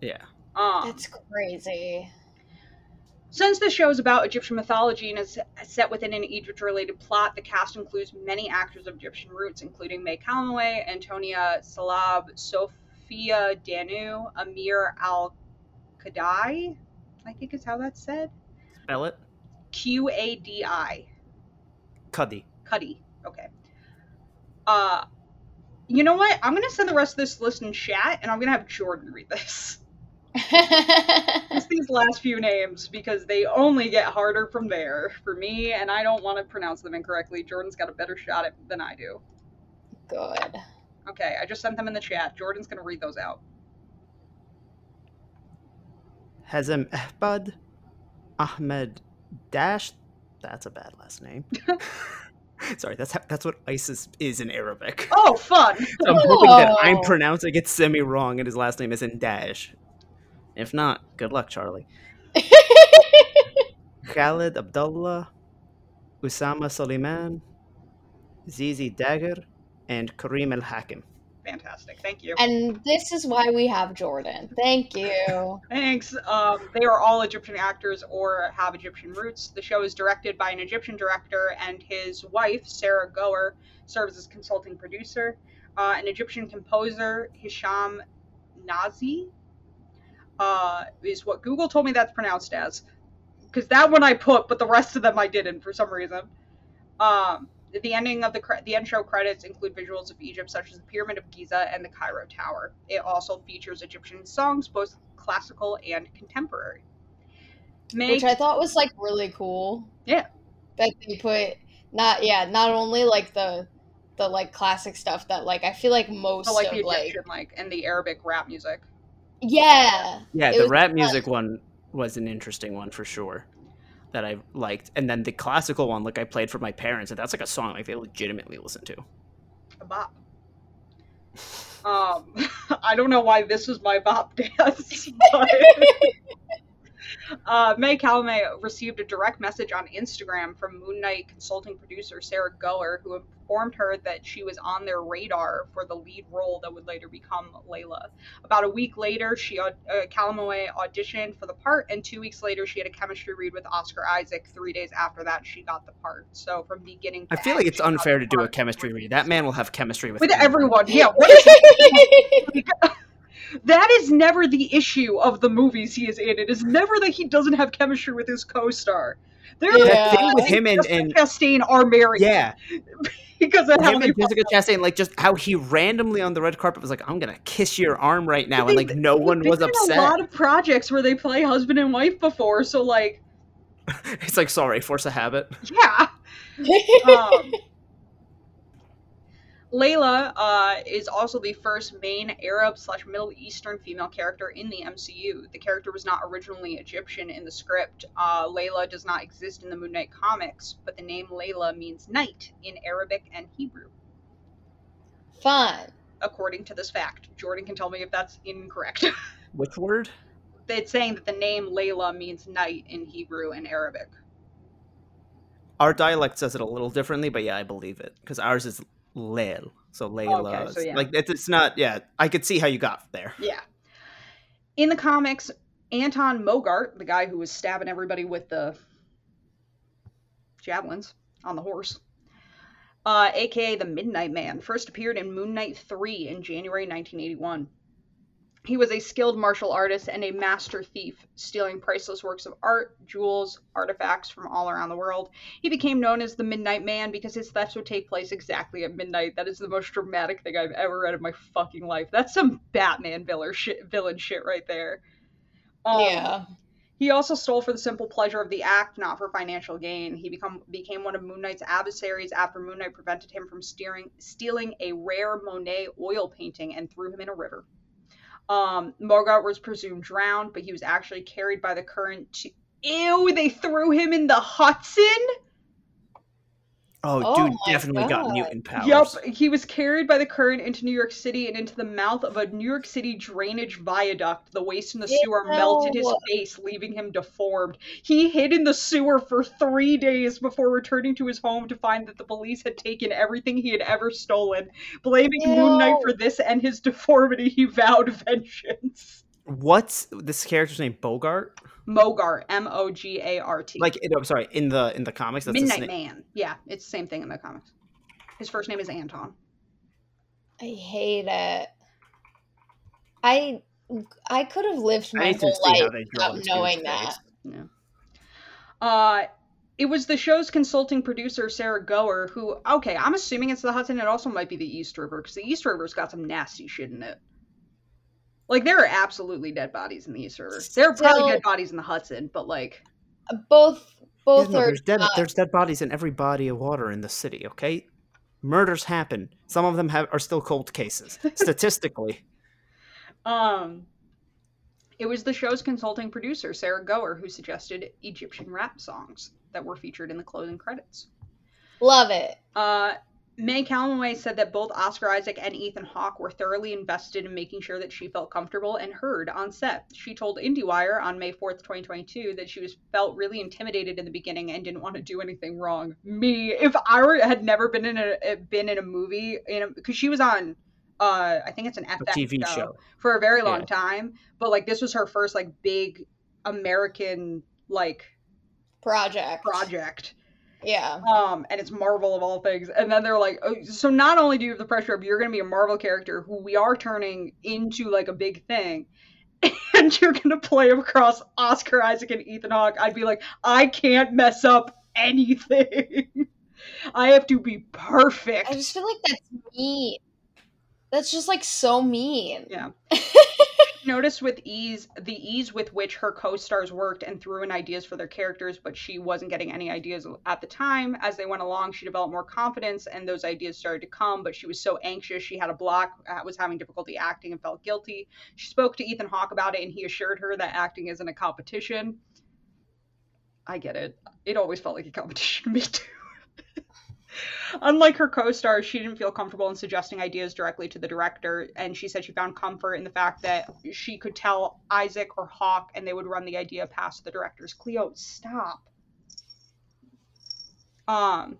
Yeah. Um, That's crazy. Since the show is about Egyptian mythology and is set within an Egypt related plot, the cast includes many actors of Egyptian roots, including May Calamawy, Antonia Salab, Sophia Danu, Amir Al Qadai, I think is how that's said. Spell it. Q A D I. Cuddy. Cuddy. Okay. Uh, you know what? I'm gonna send the rest of this list in chat, and I'm gonna have Jordan read this. Just these last few names because they only get harder from there for me, and I don't want to pronounce them incorrectly. Jordan's got a better shot at than I do. Good. Okay, I just sent them in the chat. Jordan's gonna read those out. Hazem Ehbad Ahmed Dash. That's a bad last name. Sorry, that's how, that's what ISIS is in Arabic. Oh, fun! So I'm hoping that I'm Oh. pronouncing it semi wrong and his last name is in Dash. If not, good luck, Charlie. Khalid Abdullah, Usama Suleiman, Zizi Dagger, and Kareem Al Hakim. Fantastic. Thank you. and this is why we have Jordan. Thank you. Thanks. Um, they are all Egyptian actors or have Egyptian roots. The show is directed by an Egyptian director, and his wife, Sarah Goher, serves as consulting producer. Uh, an Egyptian composer, Hisham Nazih, uh, is what Google told me that's pronounced as. Because that one I put, but the rest of them I didn't for some reason. Um, the ending of the cre- the end show credits include visuals of Egypt, such as the Pyramid of Giza and the Cairo Tower. It also features Egyptian songs, both classical and contemporary. Make which I thought was like really cool. Yeah. That they put not yeah, not only like the the like classic stuff that like I feel like most so, like of the like Egyptian like and the Arabic rap music. yeah. Yeah, It the was rap fun. music one was an interesting one for sure that I liked. And then the classical one, like I played for my parents, and that's like a song like they legitimately listen to. A bop. Um, I don't know why this was my bop dance, but uh, May Calamawy received a direct message on Instagram from Moon Knight consulting producer Sarah Goher, who informed her that she was on their radar for the lead role that would later become Layla. About a week later, she uh, Calamawy auditioned for the part, and two weeks later, she had a chemistry read with Oscar Isaac. Three days after that, she got the part. So from beginning, to I feel end, like it's unfair to do a chemistry read. That man will have chemistry with, with anyone. everyone. Yeah, what is that is never the issue of the movies he is in. It is never that he doesn't have chemistry with his co-star. There are Yeah. The thing with him and, Jessica and Chastain are married. yeah, because of how him they and Jessica Chastain, like just how he randomly on the red carpet was like, "I'm gonna kiss your arm right now," and like no They've one was upset. A lot of projects where they play husband and wife before, so like, it's like, sorry, force a habit. yeah. Um, Layla uh, is also the first main Arab slash Middle Eastern female character in the MCU. The character was not originally Egyptian in the script. Uh, Layla does not exist in the Moon Knight comics, but the name Layla means night in Arabic and Hebrew, Fun. according to this fact. Jordan can tell me if that's incorrect. Which word? it's saying that the name Layla means night in Hebrew and Arabic. Our dialect says it a little differently, but yeah, I believe it because ours is Leil. So Layla. Okay, so yeah. Like it's, it's not. Yeah, I could see how you got there. Yeah. In the comics, Anton Mogart, the guy who was stabbing everybody with the javelins on the horse, uh, aka the Midnight Man, first appeared in Moon Knight 3 in January 1981. He was a skilled martial artist and a master thief, stealing priceless works of art, jewels, artifacts from all around the world. He became known as the Midnight Man because his thefts would take place exactly at midnight. That is the most dramatic thing I've ever read in my fucking life. That's some Batman villain shit, villain shit right there. Um, yeah. He also stole for the simple pleasure of the act, not for financial gain. He become became one of Moon Knight's adversaries after Moon Knight prevented him from steering, stealing a rare Monet oil painting and threw him in a river. Um, was presumed drowned, but he was actually carried by the current to. Ew! They threw him in the Hudson. Oh, Oh dude, my definitely got mutant powers. Yep, he was carried by the current into New York City and into the mouth of a New York City drainage viaduct. The waste in the sewer melted his face, leaving him deformed. He hid in the sewer for three days before returning to his home to find that the police had taken everything he had ever stolen. Blaming Moon Knight for this and his deformity, he vowed vengeance. What's this character's name? Bogart? Mogart, M O G A R T. Like, no, I'm sorry, in the in the comics, that's Midnight name. Man. Yeah, it's the same thing in the comics. His first name is Anton. I hate it. I I could have lived my whole life without knowing that. face. Yeah. Uh, it was the show's consulting producer Sarah Goher who. Okay, I'm assuming it's the Hudson. It also might be the East River because the East River's got some nasty shit in it. Like there are absolutely dead bodies in the East River. There are probably Still- dead bodies in the Hudson, but like Both both Yeah, no, are there's dead not- there's dead bodies in every body of water in the city. Okay, murders happen. Some of them have are still cold cases. Statistically, um. It was the show's consulting producer, Sarah Goher, who suggested Egyptian rap songs that were featured in the closing credits. love it. Uh, May Calamawy said that both Oscar Isaac and Ethan Hawke were thoroughly invested in making sure that she felt comfortable and heard on set. She told IndieWire on May 4th, 2022, that she was felt really intimidated in the beginning and didn't want to do anything wrong. Me, if I were, had never been in a been in a movie, in because she was on, uh, I think it's an a FX TV show, show. for a very long Yeah. time, but like this was her first like big American like Project. project Yeah. um and it's marvel of all things and then they're like oh, so not only do you have the pressure of you're going to be a marvel character who we are turning into like a big thing and you're going to play across oscar isaac and ethan hawke i'd be like i can't mess up anything i have to be perfect I just feel like that's mean. That's just like so mean. yeah noticed with ease the ease with which her co-stars worked and threw in ideas for their characters, but she wasn't getting any ideas at the time. As they went along, she developed more confidence, and those ideas started to come. But she was so anxious, she had a block, uh, was having difficulty acting, and felt guilty. She spoke to Ethan Hawke about it, and he assured her that acting isn't a competition. I get it. It always felt like a competition to me too. Unlike her co stars, she didn't feel comfortable in suggesting ideas directly to the director, and she said she found comfort in the fact that she could tell Isaac or Hawk and they would run the idea past the directors. Cleo, stop. Um,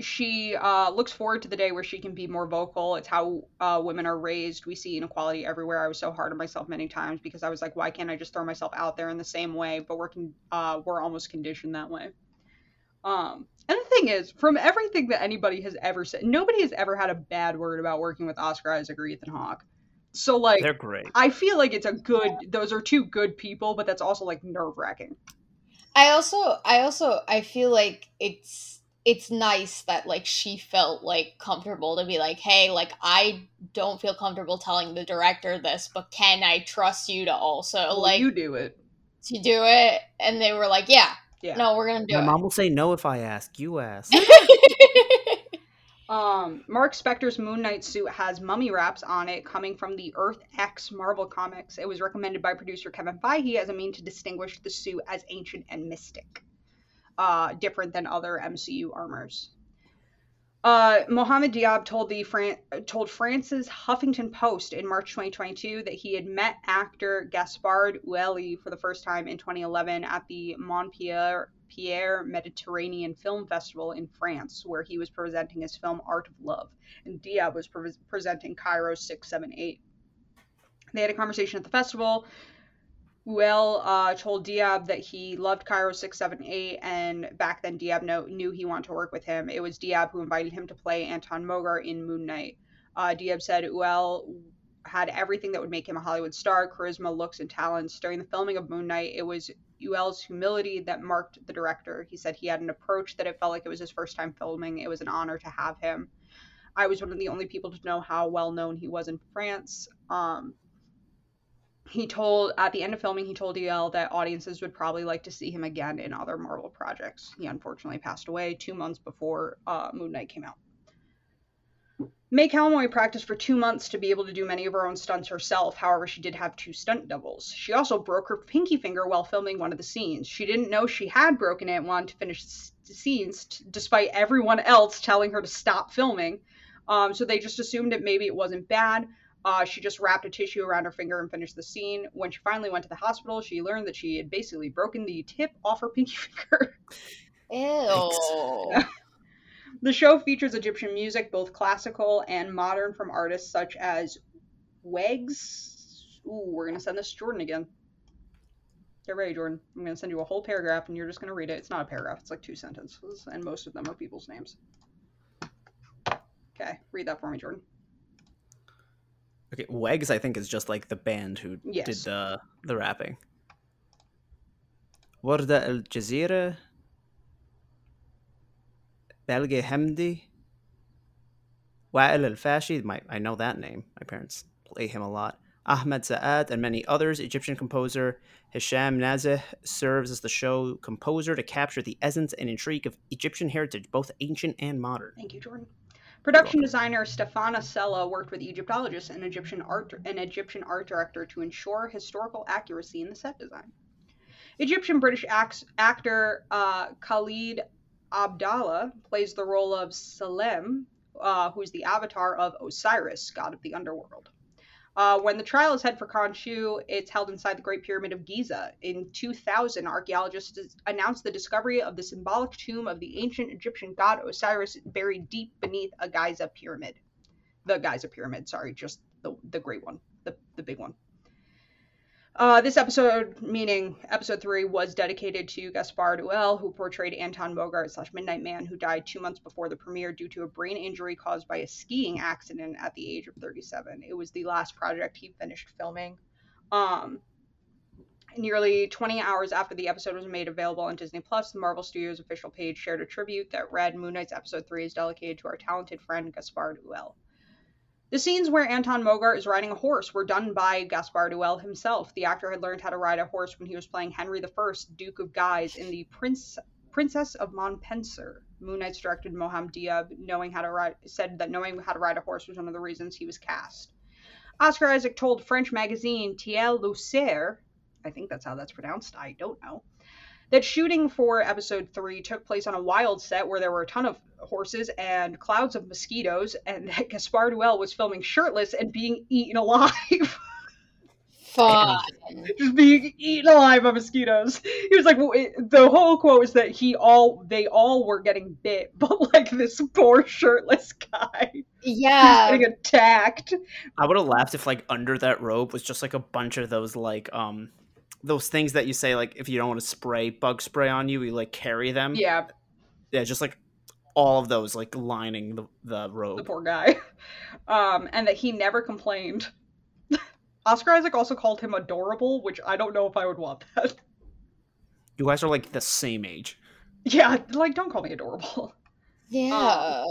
she uh, looks forward to the day where she can be more vocal. It's how uh, women are raised. We see inequality everywhere. I was so hard on myself many times because I was like, why can't I just throw myself out there in the same way? But we're con- uh, we're almost conditioned that way. Um, and the thing is, from everything that anybody has ever said, nobody has ever had a bad word about working with Oscar Isaac or Ethan Hawke. So like, they're great. I feel like it's a good. Those are two good people, but that's also like nerve wracking. I also, I also, I feel like it's it's nice that like she felt like comfortable to be like, hey, like I don't feel comfortable telling the director this, but can I trust you to also Well, like you do it. to do it? And they were like, yeah, Yeah. no, we're gonna do it. My it. mom will say no if I ask. You ask. Um, Mark Spector's Moon Knight suit has mummy wraps on it coming from the Earth X Marvel comics. It was recommended by producer Kevin Feige as a mean to distinguish the suit as ancient and mystic, uh, different than other MCU armors. Uh, Mohammed Diab told the Fran- told France's Huffington Post in March 2022 that he had met actor Gaspard Ulliel for the first time in 2011 at the Montpellier Pierre Mediterranean Film Festival in France, where he was presenting his film Art of Love, and Diab was pre- presenting Cairo 678. They had a conversation at the festival. Ulliel uh, told Diab that he loved Cairo 678, and back then Diab know, knew he wanted to work with him. It was Diab who invited him to play Anton Mogart in Moon Knight. Uh, Diab said Ulliel had everything that would make him a Hollywood star charisma, looks, and talents. During the filming of Moon Knight, it was Ulliel's humility that marked the director. He said he had an approach that it felt like it was his first time filming. It was an honor to have him. I was one of the only people to know how well known he was in France. Um, he told at the end of filming, he told EL that audiences would probably like to see him again in other Marvel projects. He unfortunately passed away two months before uh, Moon Knight came out. May Calamawy practiced for two months to be able to do many of her own stunts herself. However, she did have two stunt doubles. She also broke her pinky finger while filming one of the scenes. She didn't know she had broken it and wanted to finish the scenes, t- despite everyone else telling her to stop filming. Um, so they just assumed that maybe it wasn't bad. Uh, she just wrapped a tissue around her finger and finished the scene. When she finally went to the hospital, she learned that she had basically broken the tip off her pinky finger. Ew. The show features Egyptian music, both classical and modern, from artists such as Wegs. Ooh, we're gonna send this to Jordan again. Get ready, Jordan. I'm gonna send you a whole paragraph, and you're just gonna read it. It's not a paragraph; it's like two sentences, and most of them are people's names. Okay, read that for me, Jordan. Okay, Wegs I think is just like the band who Yes. did the the rapping. Warda Al Jazairia, Belge Hemdi, Wa'il Al Fashi. My I know that name. My parents play him a lot. Ahmed Sa'ad and many others. Egyptian composer Hisham Nazih serves as the show composer to capture the essence and intrigue of Egyptian heritage, both ancient and modern. Thank you, Jordan. Production designer Stefania Cella worked with Egyptologists and Egyptian art an Egyptian art director to ensure historical accuracy in the set design. Egyptian British act- actor uh, Khalid Abdallah plays the role of Selim, uh, who's the avatar of Osiris, god of the underworld. Uh, when the trial is held for Khonshu, it's held inside the Great Pyramid of Giza. In 2000, archaeologists announced the discovery of the symbolic tomb of the ancient Egyptian god Osiris buried deep beneath a Giza pyramid. The Giza pyramid, sorry, just the, the great one, the, the big one. Uh, this episode, meaning episode three, was dedicated to Gaspard Ulliel, who portrayed Anton Mogart slash Midnight Man, who died two months before the premiere due to a brain injury caused by a skiing accident at the age of 37. It was the last project he finished filming. Um, nearly 20 hours after the episode was made available on Disney Plus, the Marvel Studios official page shared a tribute that read, "Moon Knight's episode three is dedicated to our talented friend Gaspard Ulliel." The scenes where Anton Mogart is riding a horse were done by Gaspard Ulliel himself. The actor had learned how to ride a horse when he was playing Henry I, Duke of Guise, in the Prince Princess of Montpensier. Moon Knight's directed Mohamed Diab, knowing how to ride, said that knowing how to ride a horse was one of the reasons he was cast. Oscar Isaac told French magazine Tiel Lucer, I think that's how that's pronounced, I don't know, that shooting for episode three took place on a wild set where there were a ton of horses and clouds of mosquitoes, and that Gaspard Ulliel was filming shirtless and being eaten alive. Fun. just being eaten alive by mosquitoes. He was like, the whole quote is that he all, they all were getting bit, but like this poor shirtless guy, Yeah. getting attacked. I would have laughed if like under that robe was just like a bunch of those like um those things that you say like if you don't want to spray bug spray on you, you like carry them. Yeah, Yeah, just like all of those like lining the, the road the poor guy. Um, and that he never complained. Oscar Isaac also called him adorable, which I don't know if I would want that. You guys are like the same age. Yeah, like don't call me adorable. Yeah.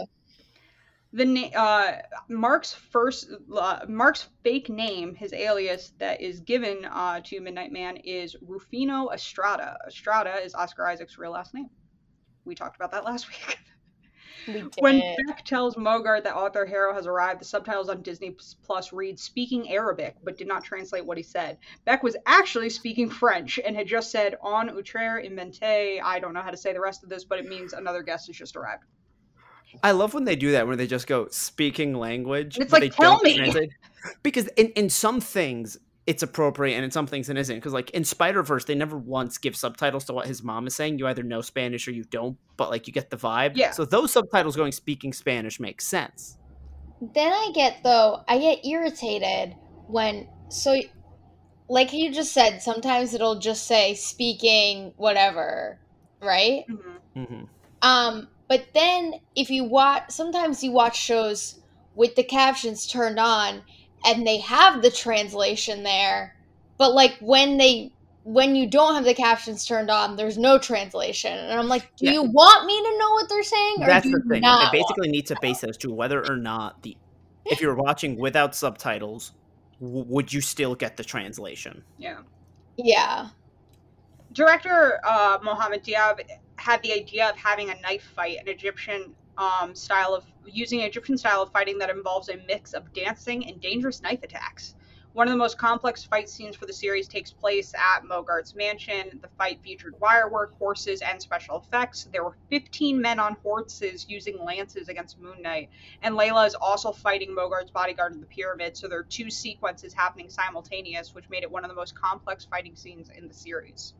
The na- uh, Mark's first uh, Mark's fake name, his alias that is given uh, to Midnight Man is Rufino Estrada. Estrada is Oscar Isaac's real last name. We talked about that last week. we. When Beck tells Mogart that Arthur Harrow has arrived, the subtitles on Disney Plus read speaking Arabic, but did not translate what he said. Beck was actually speaking French and had just said en outre inventé. I don't know how to say the rest of this, but it means another guest has just arrived. I love when they do that, where they just go speaking language. It's like, they tell me. translate. Because in, in some things it's appropriate, and in some things it isn't. Because like in Spider Verse, they never once give subtitles to what his mom is saying. You either know Spanish or you don't, but like you get the vibe. Yeah. So those subtitles going speaking Spanish makes sense. then I get though I get irritated when so like you just said sometimes it'll just say speaking whatever right Mhm. hmm um but then if you watch sometimes you watch shows with the captions turned on and they have the translation there but like when they when you don't have the captions turned on there's no translation and i'm like do Yeah. you want me to know what they're saying or That's do the thing. not They basically need to base it as to whether or not the if you're watching without subtitles, w- would you still get the translation? Yeah. yeah Director uh, Mohammed Diab had the idea of having a knife fight, an Egyptian um, style of using an Egyptian style of fighting that involves a mix of dancing and dangerous knife attacks. One of the most complex fight scenes for the series takes place at Mogart's mansion. The fight featured wirework, horses, and special effects. There were 15 men on horses using lances against Moon Knight, and Layla is also fighting Mogart's bodyguard in the pyramid. So there are two sequences happening simultaneous, which made it one of the most complex fighting scenes in the series.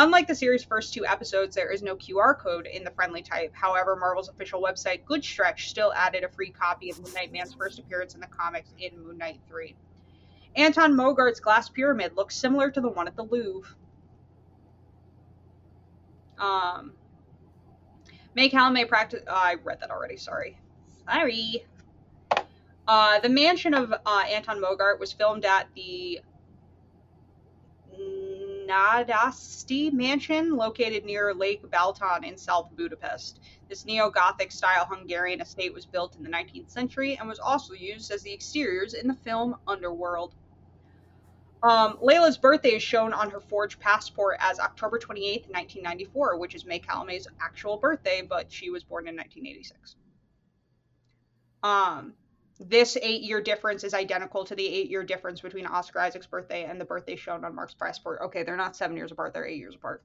Unlike the series' first two episodes, there is no QR code in the friendly type. However, Marvel's official website, Good Stretch, still added a free copy of Moon Knight Man's first appearance in the comics in Moon Knight 3. Anton Mogart's glass pyramid looks similar to the one at the Louvre. Um, May practice. Uh, I read that already. Sorry. Sorry. Uh, the mansion of uh, Anton Mogart was filmed at the Nádasdy Mansion, located near Lake Balaton in South Budapest. This neo Gothic style Hungarian estate was built in the 19th century and was also used as the exteriors in the film Underworld. Um, Layla's birthday is shown on her forged passport as October 28, 1994, which is May Calamawy's actual birthday, but she was born in 1986. Um, this eight year difference is identical to the eight year difference between Oscar Isaac's birthday and the birthday shown on Mark's passport. Okay, they're not seven years apart, they're eight years apart.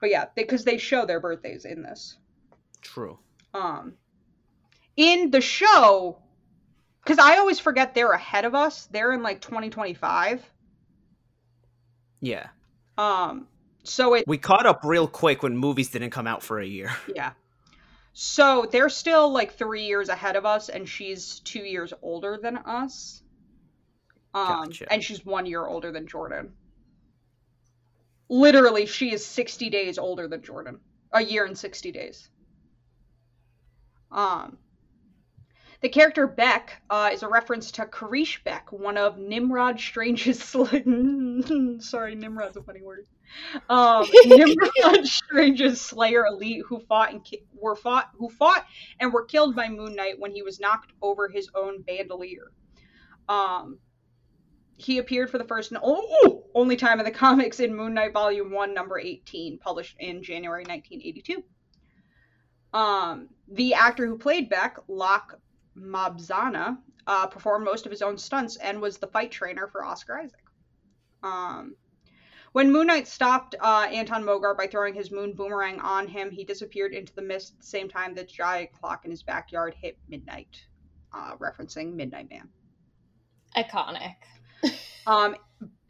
But yeah, because they show their birthdays in this. True. Um, in the show, because I always forget they're ahead of us. They're in like 2025. Yeah. Um, so it We caught up real quick when movies didn't come out for a year. yeah. So they're still like three years ahead of us, and she's two years older than us. Um, Gotcha. and she's one year older than Jordan. Literally, she is 60 days older than Jordan. A year and 60 days. Um, The character Beck uh, is a reference to Karish Beck, one of Nimrod Strange's. Sl- Sorry, Nimrod's a funny word. Um, Nimrod Strange's Slayer elite who fought and ki- were fought who fought and were killed by Moon Knight when he was knocked over his own bandolier. Um, he appeared for the first and oh, only time in the comics in Moon Knight Volume One, Number eighteen, published in January 1982. Um, the actor who played Beck, Locke Mabzana, uh, performed most of his own stunts and was the fight trainer for Oscar Isaac. Um, when Moon Knight stopped uh, Anton Mogart by throwing his moon boomerang on him, he disappeared into the mist at the same time the giant clock in his backyard hit midnight, uh, referencing Midnight Man. Iconic. Um,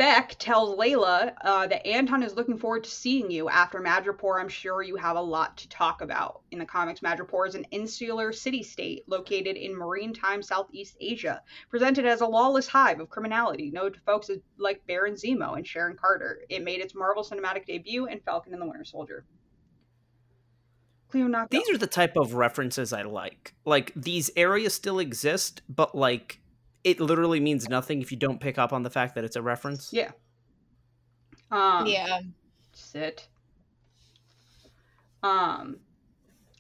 Beck tells Layla uh, that Anton is looking forward to seeing you after Madripoor. I'm sure you have a lot to talk about. In the comics, Madripoor is an insular city state located in maritime Southeast Asia, presented as a lawless hive of criminality, known to folks like Baron Zemo and Sharon Carter. It made its Marvel cinematic debut in Falcon and the Winter Soldier. These are the type of references I like. Like these areas still exist, but like it literally means nothing if you don't pick up on the fact that it's a reference. Yeah. Um, yeah. Sit. Um,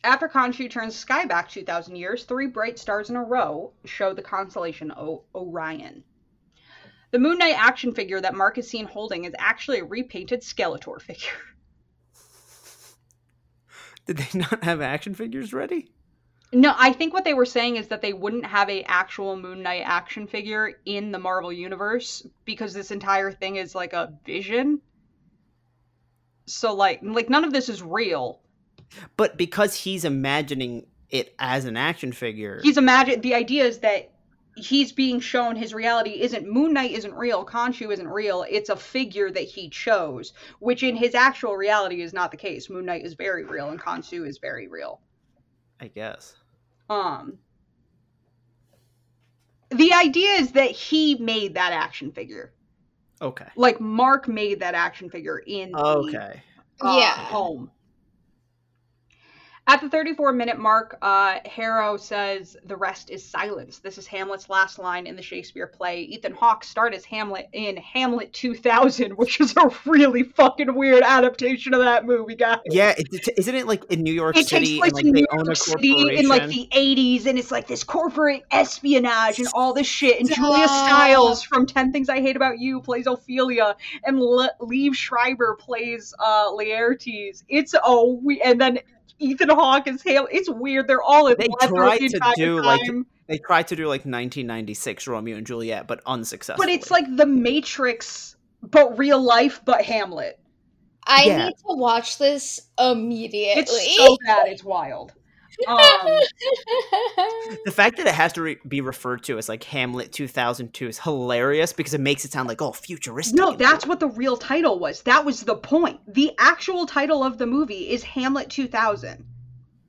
after Khonshu turns sky back 2,000 years, three bright stars in a row show the constellation o- Orion. The Moon Knight action figure that Mark is seen holding is actually a repainted Skeletor figure. Did they not have action figures ready? No, I think what they were saying is that they wouldn't have a actual Moon Knight action figure in the Marvel universe because this entire thing is like a vision. So like like none of this is real. But because he's imagining it as an action figure, He's imagine the idea is that he's being shown his reality isn't Moon Knight isn't real, Khonshu isn't real. It's a figure that he chose, which in his actual reality is not the case. Moon Knight is very real and Khonshu is very real. I guess. Um the idea is that he made that action figure. Okay. Like Mark made that action figure in the Okay. uh, Yeah. home. At the 34 minute mark, uh, Harrow says the rest is silence. This is Hamlet's last line in the Shakespeare play. Ethan Hawke starred as Hamlet in Hamlet 2000, which is a really fucking weird adaptation of that movie, guys. Yeah, it, it- isn't it like in New York It City takes place and like in New York City in like the 80s, and it's like this corporate espionage and all this shit. And Julia Stiles from 10 Things I Hate About You plays Ophelia, and Le- Liev Schreiber plays uh, Laertes. It's oh, we and then Ethan Hawke is Hale. It's weird. They're all in They leather tried the to entire do, like. They tried to do like 1996 Romeo and Juliet, but unsuccessful. but it's like The Matrix, but real life, but Hamlet. I Yeah. need to watch this immediately. It's so bad. It's wild. Um, the fact that it has to re- be referred to as like Hamlet 2002 is hilarious because it makes it sound like oh futuristic. No, that's what the real title was. That was the point. The actual title of the movie is Hamlet 2000.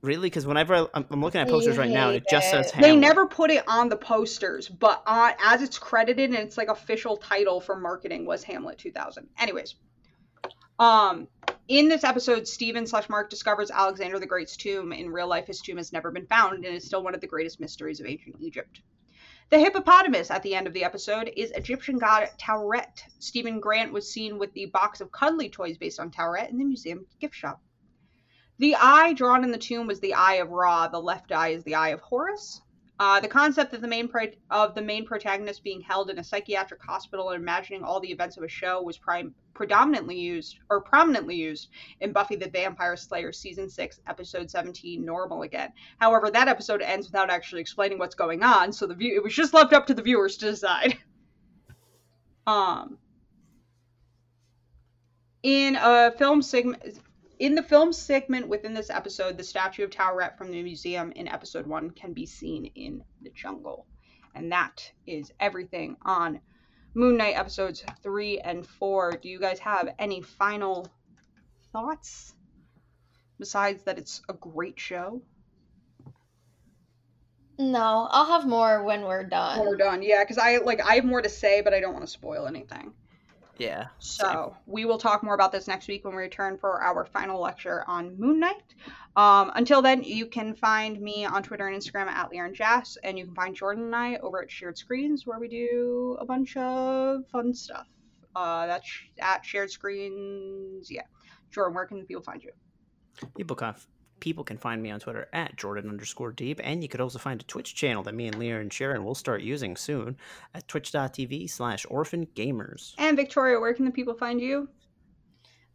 really because whenever I, I'm, I'm looking at posters right now it just says They Hamlet. They never put it on the posters, but on, as it's credited and it's like official title for marketing was Hamlet 2000. Anyways, um, in this episode, Steven slash Mark discovers Alexander the Great's tomb. In real life, his tomb has never been found and is still one of the greatest mysteries of ancient Egypt. The hippopotamus at the end of the episode is Egyptian god Taweret. Steven Grant was seen with the box of cuddly toys based on Taweret in the museum gift shop. The eye drawn in the tomb was the eye of Ra. The left eye is the eye of Horus. Uh, the concept of the main pro- of the main protagonist being held in a psychiatric hospital and imagining all the events of a show was prime- predominantly used or prominently used in Buffy the Vampire Slayer season six, episode seventeen, Normal Again. However, that episode ends without actually explaining what's going on, so the view it was just left up to the viewers to decide. Um, in a film segment, in the film segment within this episode, the statue of Taweret from the museum in episode one can be seen in the jungle. And that is everything on Moon Knight episodes three and four. Do you guys have any final thoughts? Besides that it's a great show. no, I'll have more when we're done. When we're done, yeah, because I like I have more to say, but I don't want to spoil anything. Yeah. So we will talk more about this next week when we return for our final lecture on Moon Knight. Um, until then, you can find me on Twitter and Instagram at Leon Jass, and you can find Jordan and I over at Shared Screens, where we do a bunch of fun stuff. Uh, that's at Shared Screens. Yeah, Jordan, where can people find you? People can people can find me on Twitter at Jordan underscore deep, and you could also find a Twitch channel that me and Lear and Sharon will start using soon at twitch.tv slash orphan gamers. And Victoria, where can the people find you?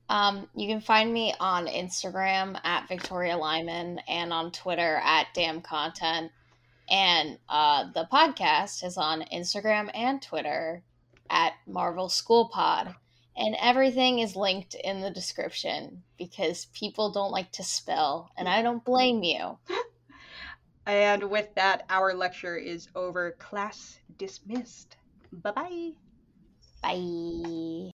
Um, you can find me on Instagram at Victoria Lyman and on Twitter at Damn Content. And uh, the podcast is on Instagram and Twitter at Marvel School Pod. And everything is linked in the description because people don't like to spell, and I don't blame you. And with that, our lecture is over. Class dismissed. Bye-bye. Bye.